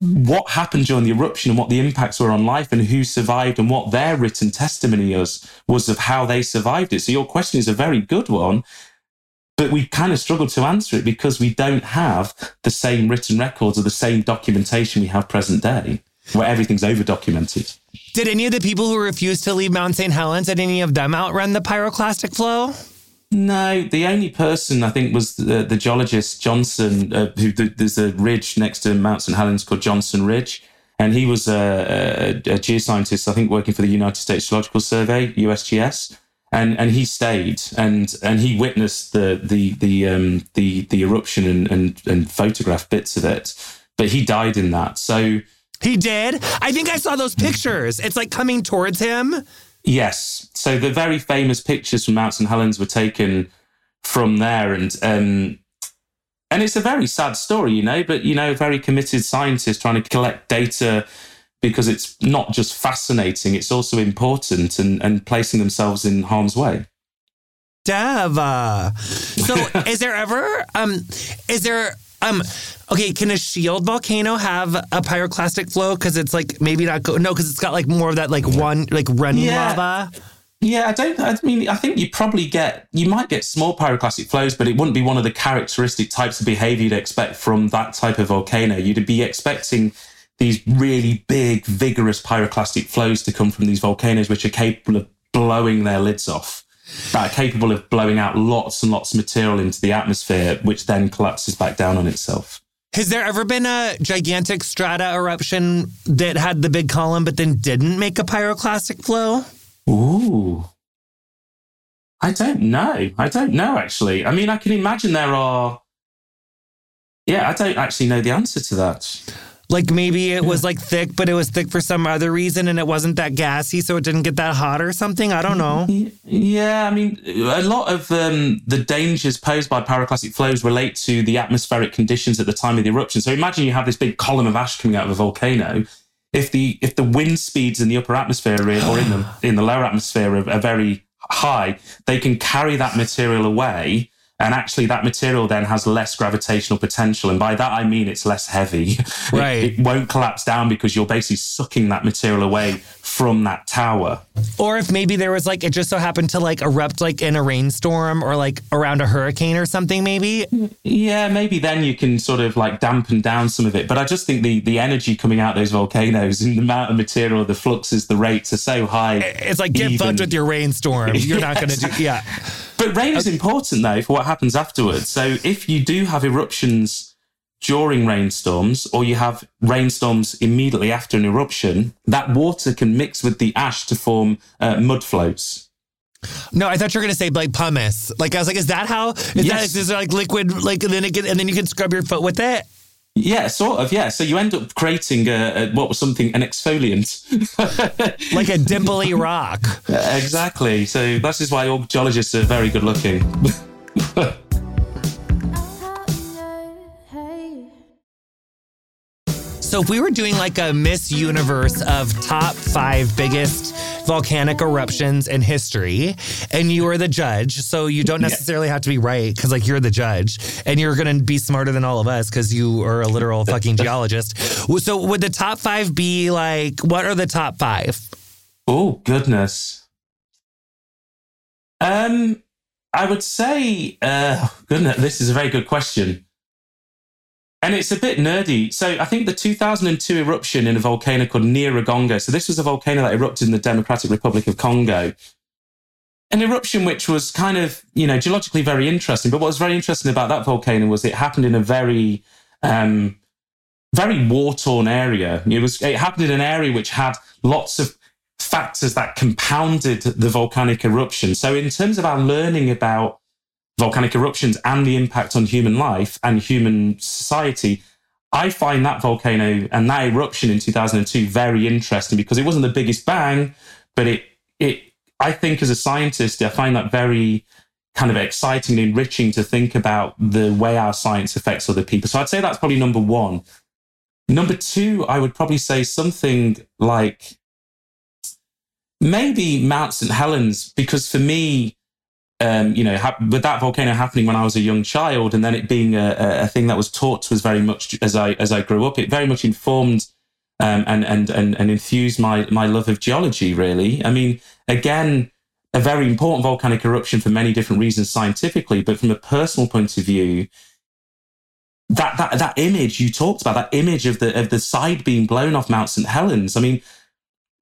what happened during the eruption and what the impacts were on life and who survived and what their written testimony was, was of how they survived it. So your question is a very good one, but we kind of struggled to answer it because we don't have the same written records or the same documentation we have present day where everything's over documented. Did any of the people who refused to leave Mount St. Helens, did any of them outrun the pyroclastic flow? No, the only person I think was the, the geologist Johnston, uh, who the, there's a ridge next to Mount St. Helens called Johnston Ridge. And he was a, a, a geoscientist, I think, working for the United States Geological Survey, USGS and and he stayed and and he witnessed the the the um the the eruption and and, and photographed bits of it but he died in that so he did? I think I saw those pictures. It's like coming towards him. Yes. So the very famous pictures from Mount St. Helens were taken from there. And um, and it's a very sad story, you know, but, you know, very committed scientists trying to collect data because it's not just fascinating, it's also important and, and placing themselves in harm's way. Deva. So is there ever um is there um, okay, can a shield volcano have a pyroclastic flow? Because it's like maybe not go no, because it's got like more of that like one like running yeah. lava. Yeah, I don't. I mean, I think you probably get you might get small pyroclastic flows, but it wouldn't be one of the characteristic types of behavior you'd expect from that type of volcano. You'd be expecting these really big, vigorous pyroclastic flows to come from these volcanoes, which are capable of blowing their lids off, that are capable of blowing out lots and lots of material into the atmosphere, which then collapses back down on itself. Has there ever been a gigantic strata eruption that had the big column but then didn't make a pyroclastic flow? Ooh. I don't know. I don't know, actually. I mean, I can imagine there are. Yeah, I don't actually know the answer to that. Like maybe it was like thick, but it was thick for some other reason and it wasn't that gassy, so it didn't get that hot or something. I don't know. Yeah, I mean, a lot of um, the dangers posed by pyroclastic flows relate to the atmospheric conditions at the time of the eruption. So imagine you have this big column of ash coming out of a volcano. If the if the wind speeds in the upper atmosphere or in the in the lower atmosphere are, are very high, they can carry that material away and actually, that material then has less gravitational potential. And by that, I mean it's less heavy. Right. It, it, won't collapse down because you're basically sucking that material away from that tower. Or if maybe there was like, it just so happened to like erupt like in a rainstorm or like around a hurricane or something, maybe. Yeah, maybe then you can sort of like dampen down some of it. But I just think the, the energy coming out those volcanoes and the amount of material, the fluxes, the rates are so high. It's like, get even. fucked with your rainstorm. You're not going to do, yeah. But rain is important though for what happens afterwards. So if you do have eruptions during rainstorms or you have rainstorms immediately after an eruption, that water can mix with the ash to form uh, mud flows. No, I thought you were gonna say like pumice. Like I was like, is that how? Is yes. that is like liquid? Like and then it can, and then you can scrub your foot with it. Yeah, sort of. Yeah. So you end up creating a, a what was something an exfoliant, like a dimply rock. exactly. So that is why all geologists are very good looking. So if we were doing like a Miss Universe of top five biggest volcanic eruptions in history, and you are the judge, so you don't necessarily have to be right because like you're the judge, and you're gonna be smarter than all of us because you are a literal fucking geologist. So would the top five be like? What are the top five? Oh goodness. Um, I would say, uh, goodness, this is a very good question. And it's a bit nerdy. So I think the 2002 eruption in a volcano called Nyiragongo. So this was a volcano that erupted in the Democratic Republic of Congo. An eruption which was kind of, you know, geologically very interesting. But what was very interesting about that volcano was it happened in a very, um, very war-torn area. It was it happened in an area which had lots of factors that compounded the volcanic eruption. So in terms of our learning about volcanic eruptions and the impact on human life and human society, I find that volcano and that eruption in 2002 very interesting because it wasn't the biggest bang, but it, it, I think as a scientist, I find that very kind of exciting and enriching to think about the way our science affects other people. So I'd say that's probably number one. Number two, I would probably say something like maybe Mount St. Helens, because for me, um, you know, ha- with that volcano happening when I was a young child, and then it being a, a, thing that was taught to us very much as I as I grew up, it very much informed um, and and and and infused my my love of geology. Really, I mean, again, a very important volcanic eruption for many different reasons scientifically, but from a personal point of view, that that that image you talked about, that image of the of the side being blown off Mount St Helens. I mean,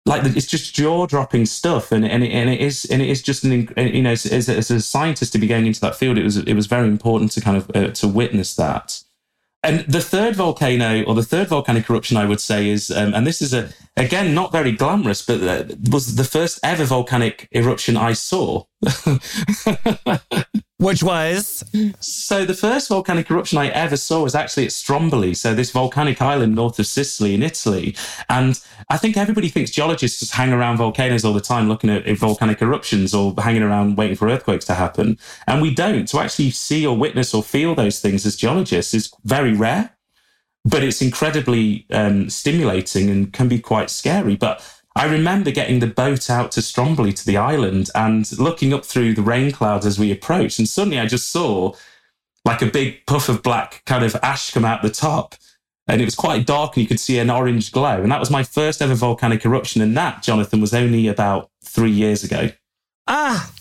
like it's just jaw dropping stuff, and and it, and it is and it is just an you know as, as, a scientist to be going into that field, it was it was very important to kind of uh, to witness that. And the third volcano, or the third volcanic eruption, I would say is, um, and this is a again not very glamorous, but uh, was the first ever volcanic eruption I saw. Which was? So the first volcanic eruption I ever saw was actually at Stromboli, so this volcanic island north of Sicily in Italy. And I think everybody thinks geologists just hang around volcanoes all the time looking at volcanic eruptions or hanging around waiting for earthquakes to happen. And we don't. To actually see or witness or feel those things as geologists is very rare but it's incredibly um, stimulating and can be quite scary. But I remember getting the boat out to Stromboli to the island and looking up through the rain clouds as we approached. And suddenly I just saw like a big puff of black kind of ash come out the top. And it was quite dark and you could see an orange glow. And that was my first ever volcanic eruption. And that, Jonathan, was only about three years ago. Ah.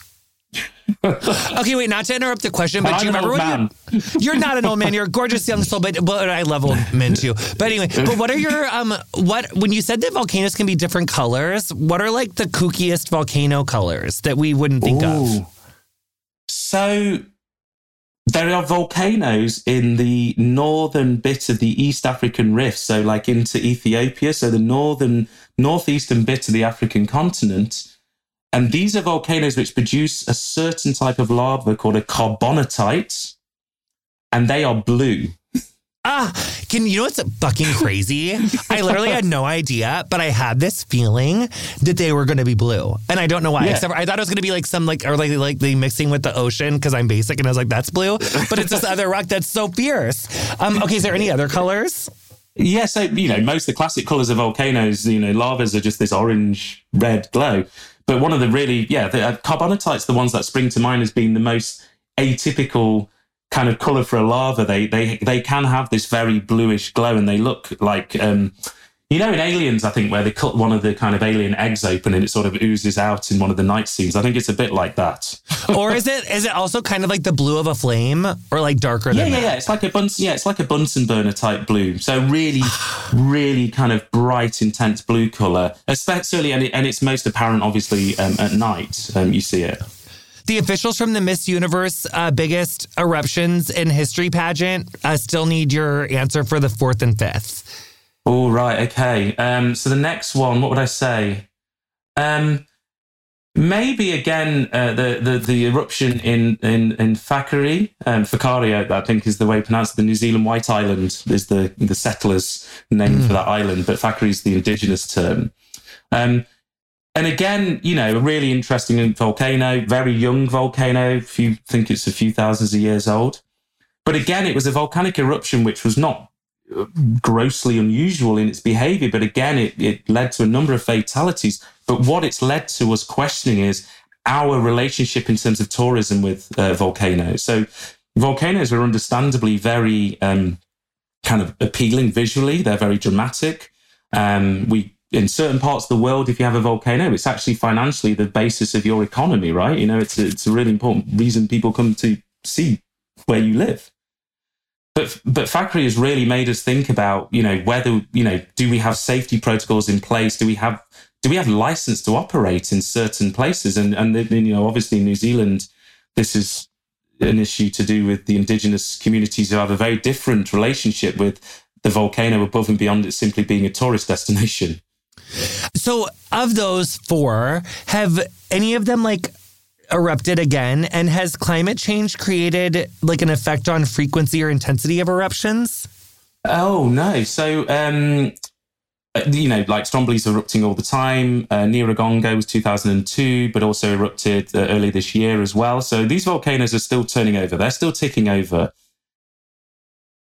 okay, wait, not to interrupt the question, but I'm do you remember when you're, you're not an old man, you're a gorgeous young soul, but, but I love old men too. But anyway, but what are your um what when you said that volcanoes can be different colors, what are like the kookiest volcano colors that we wouldn't think of? So there are volcanoes in the northern bit of the East African Rift, so like into Ethiopia, so the northern northeastern bit of the African continent. And these are volcanoes which produce a certain type of lava called a carbonatite, and they are blue. Ah, can you know what's fucking crazy? I literally had no idea, but I had this feeling that they were going to be blue, and I don't know why. Yeah. Except I thought it was going to be like some like or like like they mixing with the ocean because I'm basic, and I was like, that's blue, but it's this other rock that's so fierce. Um, okay, is there any other colors? Yeah, so you know, most of the classic colours of volcanoes, you know, lavas are just this orange red glow. But one of the really, yeah, the uh, carbonatites, the ones that spring to mind as being the most atypical kind of colour for a lava. They they they can have this very bluish glow, and they look like, um, you know, in Aliens, I think where they cut one of the kind of alien eggs open and it sort of oozes out in one of the night scenes. I think it's a bit like that. or is it is it also kind of like the blue of a flame, or like darker Yeah, than yeah, that? yeah. It's like a Bunsen. Yeah, it's like a Bunsen burner type blue. So really, really kind of bright, intense blue color, especially, and, it, and it's most apparent, obviously, um, at night. Um, you see it. The officials from the Miss Universe uh, biggest eruptions in history pageant uh, still need your answer for the fourth and fifth. All right. Okay. Um, so the next one, what would I say? Um, maybe again uh, the, the the eruption in in in Whakaari, um, Whakaari, I think is the way you pronounce it. The New Zealand White Island is the the settlers' name for that island, but Whakaari is the indigenous term. Um, and again, you know, a really interesting volcano, very young volcano. If you think it's a few thousands of years old, but again, it was a volcanic eruption which was not grossly unusual in its behavior, but again, it, it led to a number of fatalities. But what it's led to us questioning is our relationship in terms of tourism with uh, volcanoes. So, volcanoes are understandably very um, kind of appealing visually, they're very dramatic. Um, we in certain parts of the world, if you have a volcano, it's actually financially the basis of your economy, right? You know, it's a, it's a really important reason people come to see where you live. But but Whakaari has really made us think about, you know, whether, you know, do we have safety protocols in place? Do we have do we have license to operate in certain places? And and you know, obviously in New Zealand, this is an issue to do with the indigenous communities who have a very different relationship with the volcano above and beyond it simply being a tourist destination. So, of those four, have any of them like erupted again? And has climate change created like an effect on frequency or intensity of eruptions? Oh no! So um, uh, you know, like Stromboli's erupting all the time. Uh, Nyiragongo was 2002, but also erupted uh, early this year as well. So these volcanoes are still turning over. They're still ticking over.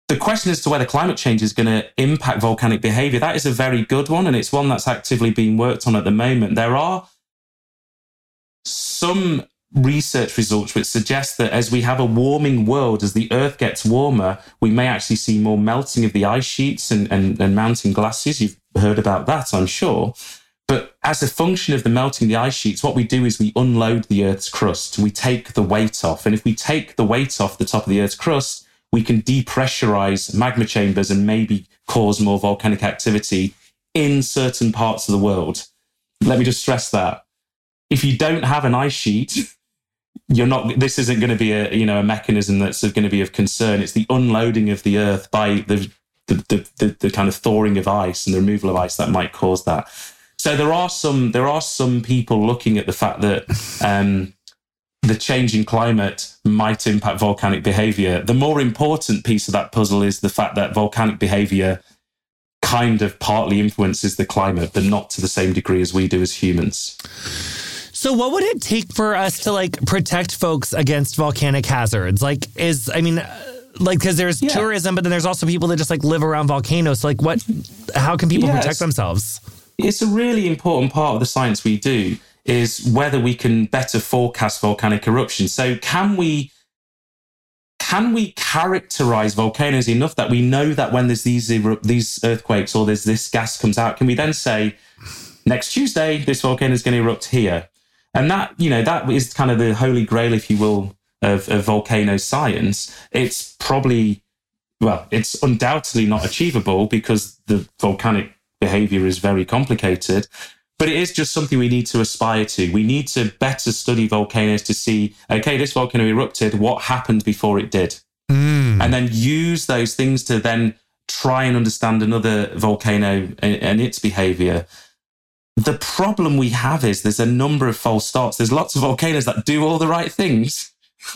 The question as to whether climate change is going to impact volcanic behavior, that is a very good one. And it's one that's actively being worked on at the moment. There are some research results which suggest that as we have a warming world, as the Earth gets warmer, we may actually see more melting of the ice sheets and, and, and mountain glaciers. You've heard about that, I'm sure. But as a function of the melting of the ice sheets, what we do is we unload the Earth's crust. We take the weight off. And if we take the weight off the top of the Earth's crust, we can depressurize magma chambers and maybe cause more volcanic activity in certain parts of the world. Let me just stress that. If you don't have an ice sheet, you're not this isn't going to be a you know a mechanism that's going to be of concern. It's the unloading of the earth by the the, the the the kind of thawing of ice and the removal of ice that might cause that. So there are some there are some people looking at the fact that um the changing climate might impact volcanic behavior. The more important piece of that puzzle is the fact that volcanic behavior kind of partly influences the climate but not to the same degree as we do as humans So, what would it take for us to like protect folks against volcanic hazards? Like, is I mean, uh, like because there's Yeah. tourism, but then there's also people that just like live around volcanoes. So, like, what? How can people Yes. protect themselves? it's a really important part of the science we do is whether we can better forecast volcanic eruptions. So can we can we characterize volcanoes enough that we know that when there's these eru- these earthquakes or there's this gas comes out, can we then say next Tuesday this volcano is going to erupt here? And that, you know, that is kind of the holy grail, if you will, of, of volcano science. It's probably, well, it's undoubtedly not achievable because the volcanic behavior is very complicated. But it is just something we need to aspire to. We need to better study volcanoes to see, okay, this volcano erupted, what happened before it did? Mm. And then use those things to then try and understand another volcano and, and its behavior. The problem we have is there's a number of false starts. There's lots of volcanoes that do all the right things,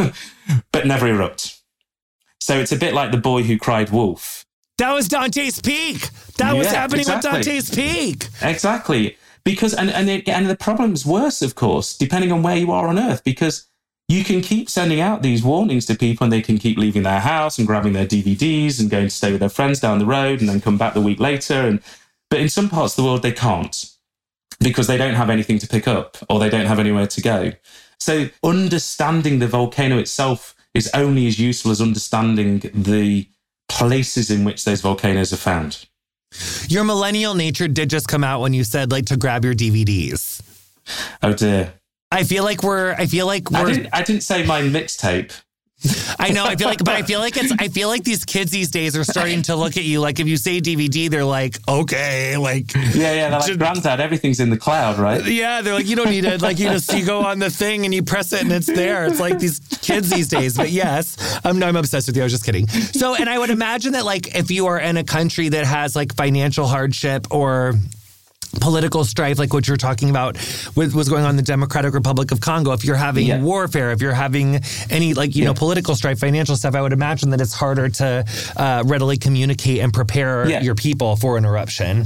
but never erupt. So it's a bit like the boy who cried wolf. That was Dante's Peak. That yeah, was happening exactly. with Dante's Peak. Exactly. Because and and it, and the problem's worse, of course, depending on where you are on Earth. Because you can keep sending out these warnings to people, and they can keep leaving their house and grabbing their DVDs and going to stay with their friends down the road, and then come back the week later. And but in some parts of the world, they can't because they don't have anything to pick up or they don't have anywhere to go. So understanding the volcano itself is only as useful as understanding the places in which those volcanoes are found. Your millennial nature did just come out when you said like to grab your DVDs. Oh dear. I feel like we're. I feel like we're. I didn't, I didn't say my mixtape. I know. I feel like, but I feel like it's. I feel like these kids these days are starting to look at you like if you say DVD, they're like, okay, like yeah, yeah. They're like, granddad, everything's in the cloud, right? Yeah, they're like, you don't need it. Like you just you go on the thing and you press it and it's there. It's like these kids these days. But yes, I'm I'm obsessed with you. I was just kidding. So, and I would imagine that like if you are in a country that has like financial hardship or political strife like what you're talking about with what's going on in the Democratic Republic of Congo, if you're having yeah. warfare, if you're having any like, you yeah. know, political strife, financial stuff, I would imagine that it's harder to uh, readily communicate and prepare yeah. your people for an eruption.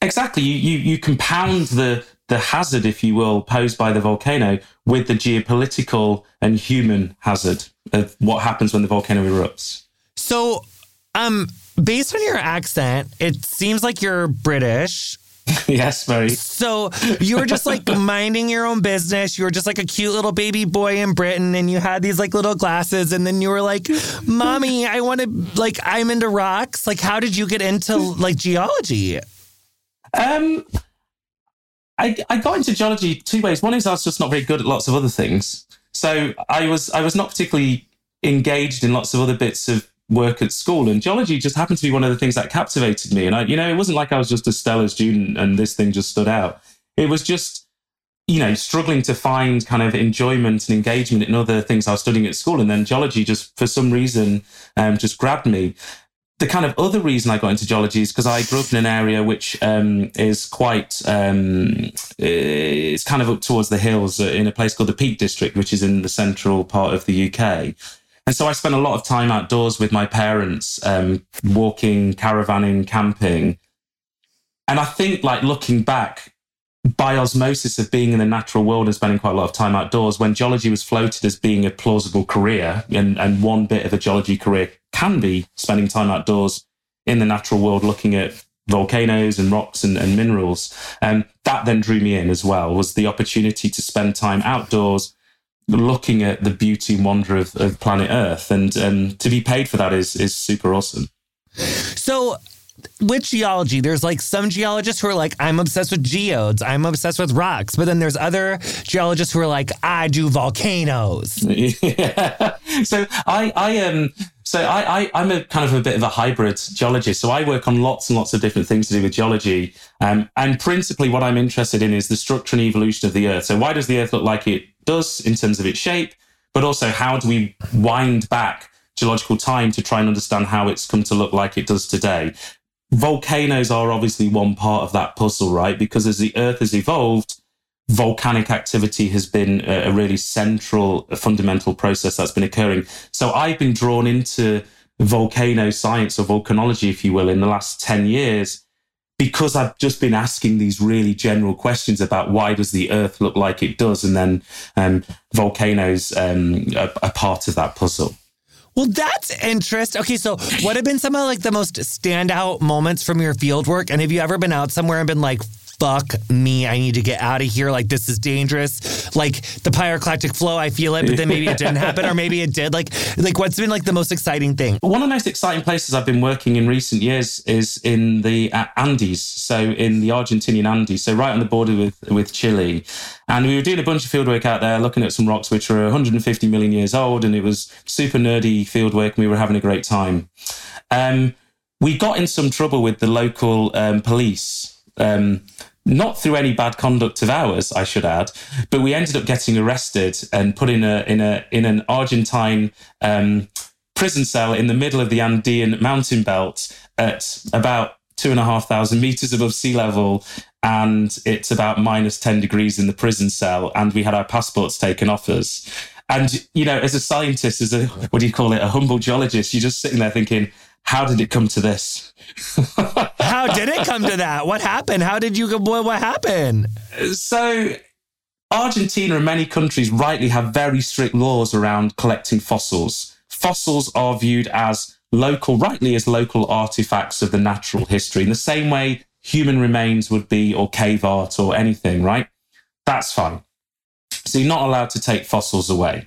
Exactly. You, you, you compound the, the hazard, if you will, posed by the volcano with the geopolitical and human hazard of what happens when the volcano erupts. So, um, based on your accent, it seems like you're British. yes, very. So you were just like minding your own business. You were just like a cute little baby boy in Britain, and you had these like little glasses, and then you were like, "Mommy, I want to like I'm into rocks." Like, how did you get into like geology? Um, I I got into geology two ways. One is I was just not very good at lots of other things, so I was I was not particularly engaged in lots of other bits of work at school. And geology just happened to be one of the things that captivated me. And I, you know, it wasn't like I was just a stellar student and this thing just stood out. It was just, you know, struggling to find kind of enjoyment and engagement in other things I was studying at school. And then geology just, for some reason, um, just grabbed me. The kind of other reason I got into geology is because I grew up in an area which um, is quite, um, it's kind of up towards the hills uh, in a place called the Peak District, which is in the central part of the UK. And so I spent a lot of time outdoors with my parents, um, walking, caravanning, camping. And I think, like looking back, by osmosis of being in the natural world and spending quite a lot of time outdoors, when geology was floated as being a plausible career, and, and one bit of a geology career can be spending time outdoors in the natural world looking at volcanoes and rocks and, and minerals. Um, that then drew me in as well, was the opportunity to spend time outdoors looking at the beauty and wonder of, of planet Earth, and um, to be paid for that is is super awesome. So with geology, there's like some geologists who are like, I'm obsessed with geodes, I'm obsessed with rocks. But then there's other geologists who are like, I do volcanoes. yeah. So I, I um, so I, I, am a kind of a bit of a hybrid geologist. So I work on lots and lots of different things to do with geology. Um, and principally, what I'm interested in is the structure and evolution of the Earth. So why does the Earth look like it does in terms of its shape? But also, how do we wind back geological time to try and understand how it's come to look like it does today? volcanoes are obviously one part of that puzzle, right? Because as the Earth has evolved, volcanic activity has been a, really central, a fundamental process that's been occurring. So I've been drawn into volcano science or volcanology, if you will, in the last 10 years because I've just been asking these really general questions about why does the Earth look like it does, and then um, volcanoes um, are, are part of that puzzle. Well, that's interesting. Okay, so what have been some of like the most standout moments from your field work? And have you ever been out somewhere and been like, fuck me. I need to get out of here. Like, this is dangerous. Like, the pyroclastic flow, I feel it, but then maybe it didn't happen, or maybe it did. Like, like what's been like the most exciting thing? One of the most exciting places I've been working in recent years is in the uh, Andes. So, in the Argentinian Andes. So, right on the border with, with Chile. And we were doing a bunch of fieldwork out there, looking at some rocks which are 150 million years old. And it was super nerdy fieldwork, and we were having a great time. Um, we got in some trouble with the local um, police. Um, not through any bad conduct of ours, I should add, but we ended up getting arrested and put in a in a in an Argentine um, prison cell in the middle of the Andean mountain belt at about two and a half thousand meters above sea level, and it's about minus ten degrees in the prison cell, and we had our passports taken off us. And you know, as a scientist, as a what do you call it, a humble geologist, you're just sitting there thinking, how did it come to this? How did it come to that? What happened? How did you? What, what happened? So, Argentina and many countries rightly have very strict laws around collecting fossils. Fossils are viewed as local, rightly as local artifacts of the natural history, in the same way human remains would be, or cave art, or anything, right? That's fine. So, you're not allowed to take fossils away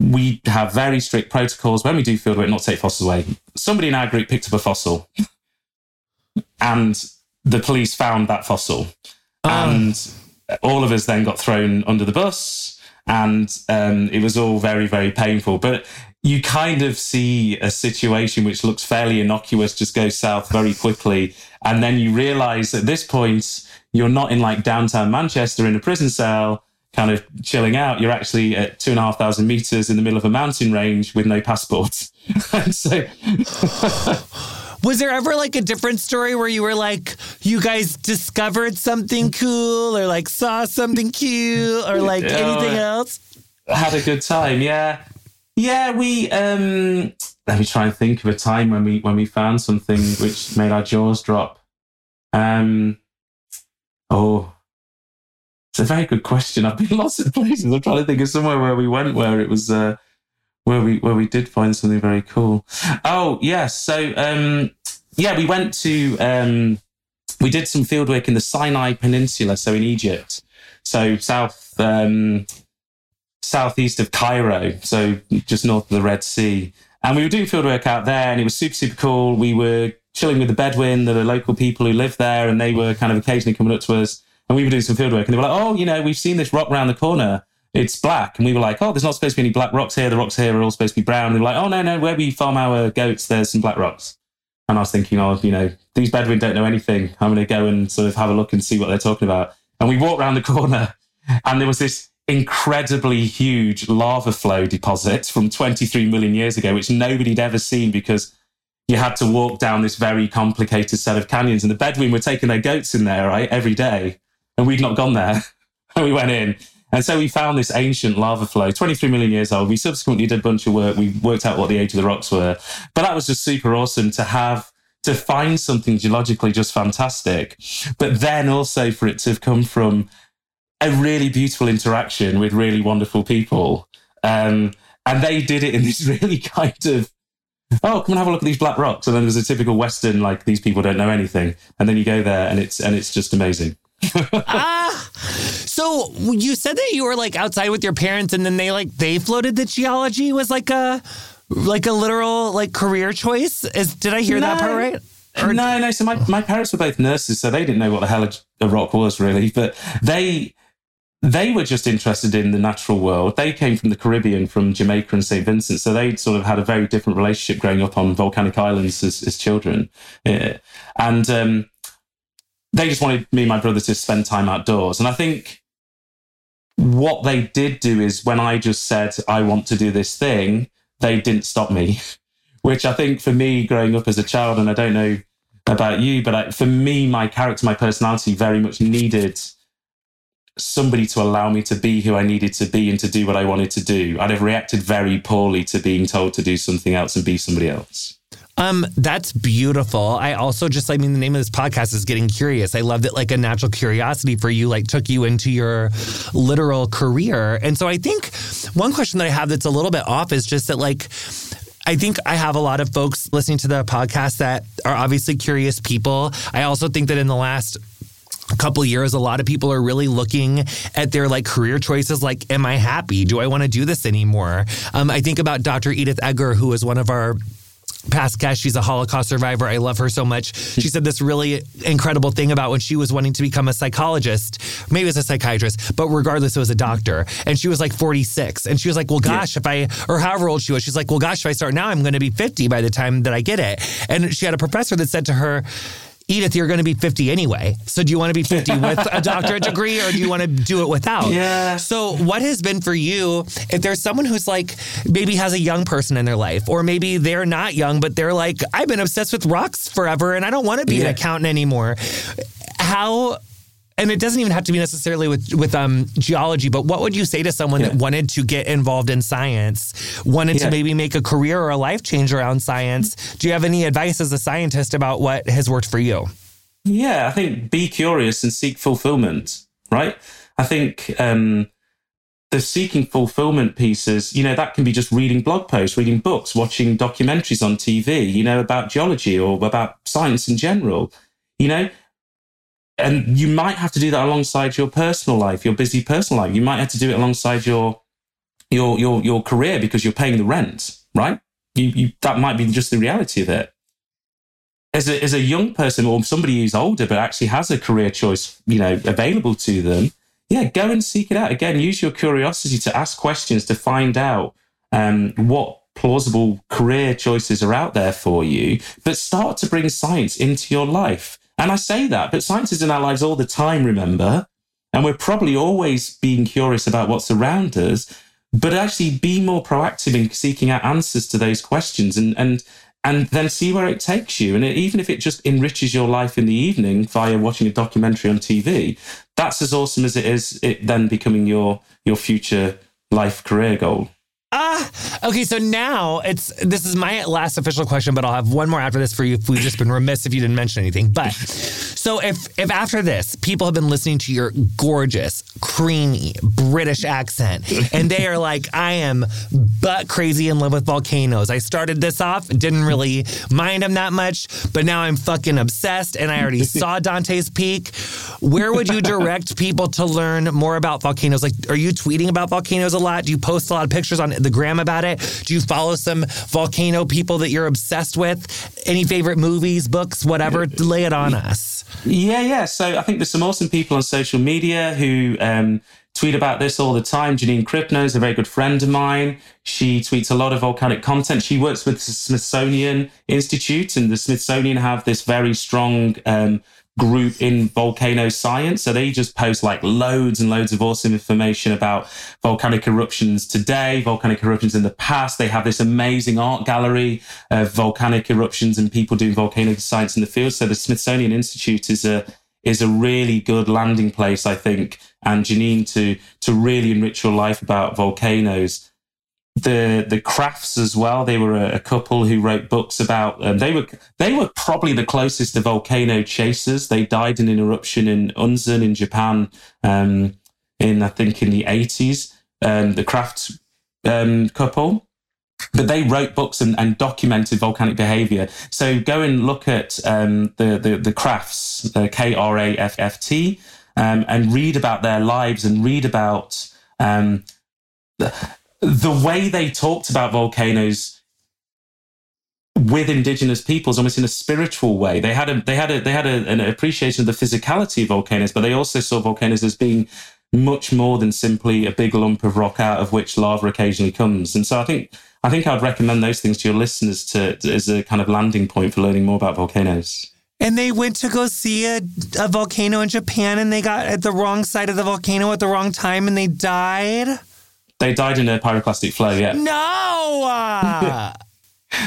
we have very strict protocols when we do fieldwork not take fossils away. Somebody in our group picked up a fossil and the police found that fossil. Oh. And all of us then got thrown under the bus and um, it was all very, very painful. But you kind of see a situation which looks fairly innocuous just go south very quickly. And then you realize at this point, you're not in like downtown Manchester in a prison cell kind of chilling out, you're actually at two and a half thousand meters in the middle of a mountain range with no passport. And so. Was there ever like a different story where you were like, you guys discovered something cool or like saw something cute or like anything else? Had a good time, yeah. Yeah, we um let me try and think of a time when we when we found something which made our jaws drop. Um oh it's a very good question. I've been lots of places. I'm trying to think of somewhere where we went where it was uh, where we where we did find something very cool. Oh yes, so um, yeah, we went to um, we did some field work in the Sinai Peninsula, so in Egypt, so south um, southeast of Cairo, so just north of the Red Sea. And we were doing field work out there, and it was super super cool. We were chilling with the Bedouin, the local people who live there, and they were kind of occasionally coming up to us and we were doing some field work and they were like, oh, you know, we've seen this rock around the corner. It's black. And we were like, oh, there's not supposed to be any black rocks here. The rocks here are all supposed to be brown. And they were like, oh, no, no, where we farm our goats, there's some black rocks. And I was thinking, oh, you know, these Bedouin don't know anything. I'm going to go and sort of have a look and see what they're talking about. And we walked around the corner and there was this incredibly huge lava flow deposit from 23 million years ago, which nobody'd ever seen because you had to walk down this very complicated set of canyons. And the Bedouin were taking their goats in there, right, every day and we'd not gone there. and we went in. And so we found this ancient lava flow, 23 million years old. We subsequently did a bunch of work. We worked out what the age of the rocks were. But that was just super awesome to have, to find something geologically just fantastic. But then also for it to have come from a really beautiful interaction with really wonderful people. Um, and they did it in this really kind of oh, come and have a look at these black rocks. And then there's a typical Western, like these people don't know anything. And then you go there and it's and it's just amazing ah, so you said that you were like outside with your parents, and then they like they floated that geology was like a like a literal like career choice. Is did I hear no, that part right? Or... No, no. So my, my parents were both nurses, so they didn't know what the hell a, a rock was really, but they they were just interested in the natural world. They came from the Caribbean, from Jamaica and St. Vincent. So they sort of had a very different relationship growing up on volcanic islands as, as children. Yeah. And um, they just wanted me and my brother to spend time outdoors. And I think what they did do is when I just said, I want to do this thing, they didn't stop me, which I think for me, growing up as a child, and I don't know about you, but I, for me, my character, my personality very much needed somebody to allow me to be who I needed to be and to do what I wanted to do. I'd have reacted very poorly to being told to do something else and be somebody else. Um, that's beautiful. I also just, I mean, the name of this podcast is Getting Curious. I love that, like, a natural curiosity for you, like, took you into your literal career. And so I think one question that I have that's a little bit off is just that, like, I think I have a lot of folks listening to the podcast that are obviously curious people. I also think that in the last couple years a lot of people are really looking at their like career choices like am i happy do i want to do this anymore um, i think about dr edith eger who is one of our past guest. She's a Holocaust survivor. I love her so much. She said this really incredible thing about when she was wanting to become a psychologist. Maybe was a psychiatrist, but regardless, it was a doctor. And she was like 46. And she was like, well, gosh, if I, or however old she was, she's like, well, gosh, if I start now, I'm going to be 50 by the time that I get it. And she had a professor that said to her, Edith, you're going to be 50 anyway. So do you want to be 50 with a doctorate degree or do you want to do it without? Yeah. So what has been for you if there's someone who's like maybe has a young person in their life or maybe they're not young but they're like I've been obsessed with rocks forever and I don't want to be yeah. an accountant anymore. How and it doesn't even have to be necessarily with with um, geology, but what would you say to someone yeah. that wanted to get involved in science, wanted yeah. to maybe make a career or a life change around science? Do you have any advice as a scientist about what has worked for you? Yeah, I think be curious and seek fulfillment, right? I think um, the seeking fulfillment pieces, you know, that can be just reading blog posts, reading books, watching documentaries on TV, you know, about geology or about science in general. You know, and you might have to do that alongside your personal life, your busy personal life. You might have to do it alongside your your your your career because you're paying the rent, right? You, you that might be just the reality of it. As a as a young person or somebody who's older but actually has a career choice, you know, available to them, yeah, go and seek it out. Again, use your curiosity to ask questions to find out um, what plausible career choices are out there for you, but start to bring science into your life and I say that, but science is in our lives all the time, remember? And we're probably always being curious about what's around us, but actually be more proactive in seeking out answers to those questions and, and, and then see where it takes you. And even if it just enriches your life in the evening via watching a documentary on TV, that's as awesome as it is it then becoming your, your future life career goal. Ah, okay. So now it's this is my last official question, but I'll have one more after this for you. If we've just been remiss if you didn't mention anything, but so if if after this people have been listening to your gorgeous, creamy British accent, and they are like, I am butt crazy in love with volcanoes. I started this off, didn't really mind them that much, but now I'm fucking obsessed, and I already saw Dante's Peak. Where would you direct people to learn more about volcanoes? Like, are you tweeting about volcanoes a lot? Do you post a lot of pictures on the gram about it? Do you follow some volcano people that you're obsessed with? Any favorite movies, books, whatever? Lay it on us. Yeah, yeah. So I think there's some awesome people on social media who um, tweet about this all the time. Janine Krippner is a very good friend of mine. She tweets a lot of volcanic content. She works with the Smithsonian Institute, and the Smithsonian have this very strong um, group in volcano science. So they just post like loads and loads of awesome information about volcanic eruptions today, volcanic eruptions in the past. They have this amazing art gallery of volcanic eruptions and people doing volcanic science in the field. So the Smithsonian Institute is a is a really good landing place, I think, and Janine to to really enrich your life about volcanoes the the Kraffts as well. They were a, a couple who wrote books about. Um, they were they were probably the closest to volcano chasers. They died in an eruption in Unzen in Japan um, in I think in the eighties. Um, the Kraffts um, couple. But they wrote books and, and, documented volcanic behavior. So go and look at um, the, the the Kraffts, uh, K R A F F T, um, and read about their lives and read about the, the way they talked about volcanoes with indigenous peoples almost in a spiritual way. They had a they had a they had a, an appreciation of the physicality of volcanoes but they also saw volcanoes as being much more than simply a big lump of rock out of which lava occasionally comes. And so i think i think i'd recommend those things to your listeners to, to as a kind of landing point for learning more about volcanoes. And they went to go see a, a volcano in Japan and they got at the wrong side of the volcano at the wrong time and they died. They died in a pyroclastic flow, yeah. No!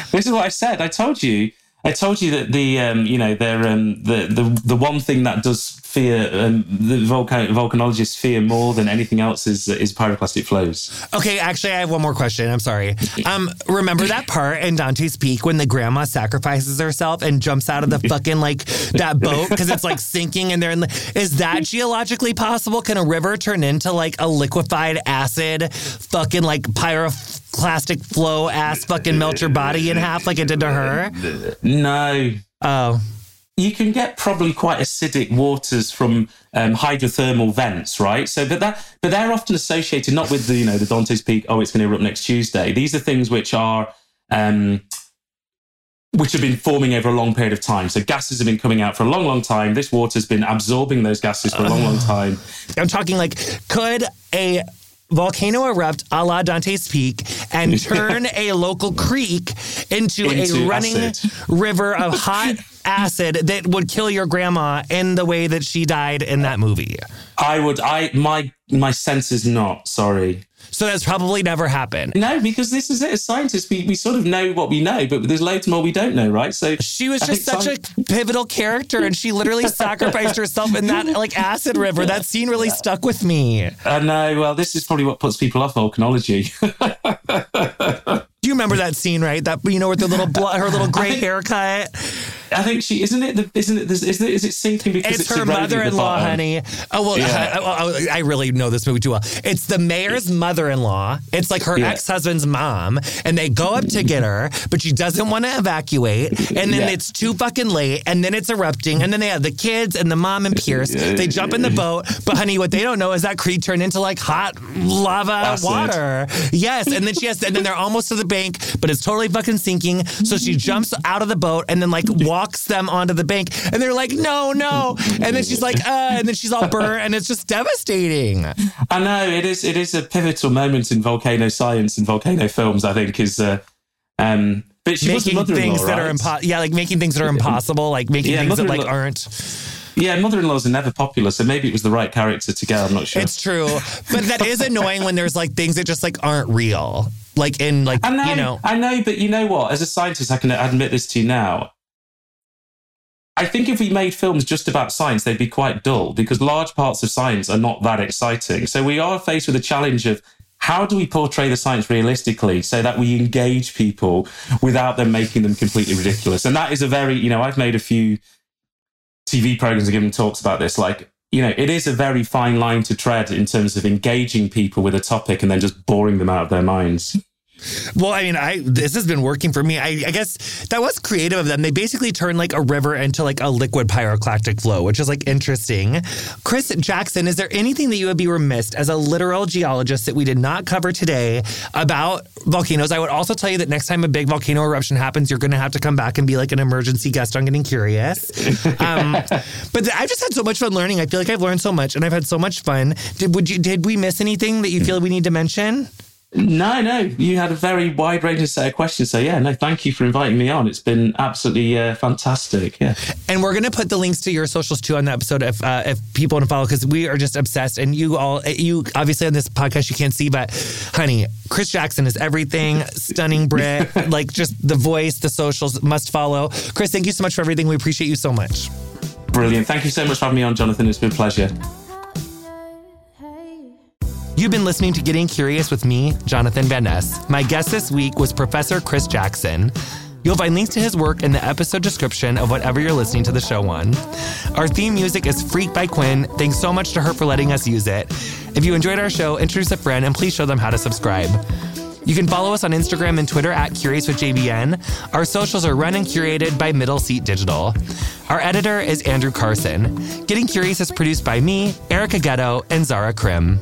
this is what I said. I told you. I told you that the um, you know they're um, the the the one thing that does fear um, the volcan- volcanologists fear more than anything else is is pyroclastic flows. Okay, actually, I have one more question. I'm sorry. Um, remember that part in Dante's Peak when the grandma sacrifices herself and jumps out of the fucking like that boat because it's like sinking and they're in. The, is that geologically possible? Can a river turn into like a liquefied acid, fucking like pyroclastic flow ass fucking melt your body in half like it did to her? No. Oh. you can get probably quite acidic waters from um, hydrothermal vents, right? So, but that, but they're often associated not with the, you know, the Dante's Peak. Oh, it's going to erupt next Tuesday. These are things which are, um, which have been forming over a long period of time. So gases have been coming out for a long, long time. This water's been absorbing those gases for a long, long time. I'm talking like, could a volcano erupt a la Dante's Peak and turn a local creek into, Into a running acid. river of hot acid that would kill your grandma in the way that she died in that movie. I would, I, my, my sense is not, sorry. So that's probably never happened. No, because this is it. As scientists, we, we sort of know what we know, but there's loads more we don't know, right? So She was I just such a pivotal character and she literally sacrificed herself in that like acid river. That scene really stuck with me. I know. Well, this is probably what puts people off volcanology. Do you remember that scene, right? That you know with the little her little gray haircut. I think she isn't it. The, isn't it it? Is it, is it sinking because It's, it's, her eroding at the mother-in-law, honey. Oh well, Yeah. I, I- I really know this movie too well. It's the mayor's mother-in-law. It's like her Yeah. ex-husband's mom, and they go up to get her, but she doesn't want to evacuate. And then Yeah. it's too fucking late, and then it's erupting, and then they have the kids and the mom and Pierce. They jump in the boat, but honey, what they don't know is that creek turned into like hot lava Acid. water. Yes, and then she has, to, and then they're almost to the bank, but it's totally fucking sinking. So she jumps out of the boat and then like walks them onto the bank, and they're like, no, no, and then she's like, uh, and then she's all burnt, and it's just devastating. I know it is. It is a pivotal moment in volcano science and volcano films. I think is. Uh, um, but she was making things that are impossible. Yeah, like making things that are impossible, like making Yeah, things that like aren't. Yeah, mother-in-laws are never popular, so maybe it was the right character to get. I'm not sure. It's true, but that is annoying when there's like things that just like aren't real. Like in like I know, you know, I know, but you know what? As a scientist, I can admit this to you now. I think if we made films just about science, they'd be quite dull because large parts of science are not that exciting. So we are faced with a challenge of how do we portray the science realistically so that we engage people without them making them completely ridiculous? And that is a very, you know, I've made a few TV programs and given talks about this. Like, you know, it is a very fine line to tread in terms of engaging people with a topic and then just boring them out of their minds. Well, I mean, I this has been working for me. I, I guess that was creative of them. They basically turned like a river into like a liquid pyroclastic flow, which is like interesting. Chris Jackson, is there anything that you would be remiss as a literal geologist that we did not cover today about volcanoes? I would also tell you that next time a big volcano eruption happens, you're going to have to come back and be like an emergency guest on Getting Curious. Um, but th- I've just had so much fun learning. I feel like I've learned so much, and I've had so much fun. Did would you did we miss anything that you feel we need to mention? No, no, you had a very wide ranging set of questions. So, yeah, no, thank you for inviting me on. It's been absolutely uh, fantastic. Yeah. And we're gonna put the links to your socials too on the episode if uh, if people want to follow because we are just obsessed. And you all, you obviously on this podcast you can't see, but honey, Chris Jackson is everything. Stunning Brit, like just the voice, the socials must follow. Chris, thank you so much for everything. We appreciate you so much. Brilliant. Thank you so much for having me on, Jonathan. It's been a pleasure. You've been listening to Getting Curious with me, Jonathan Van Ness. My guest this week was Professor Chris Jackson. You'll find links to his work in the episode description of whatever you're listening to the show on. Our theme music is Freak by Quinn. Thanks so much to her for letting us use it. If you enjoyed our show, introduce a friend and please show them how to subscribe. You can follow us on Instagram and Twitter at Curious with JVN. Our socials are run and curated by Middle Seat Digital. Our editor is Andrew Carson. Getting Curious is produced by me, Erica Getto, and Zara Krim.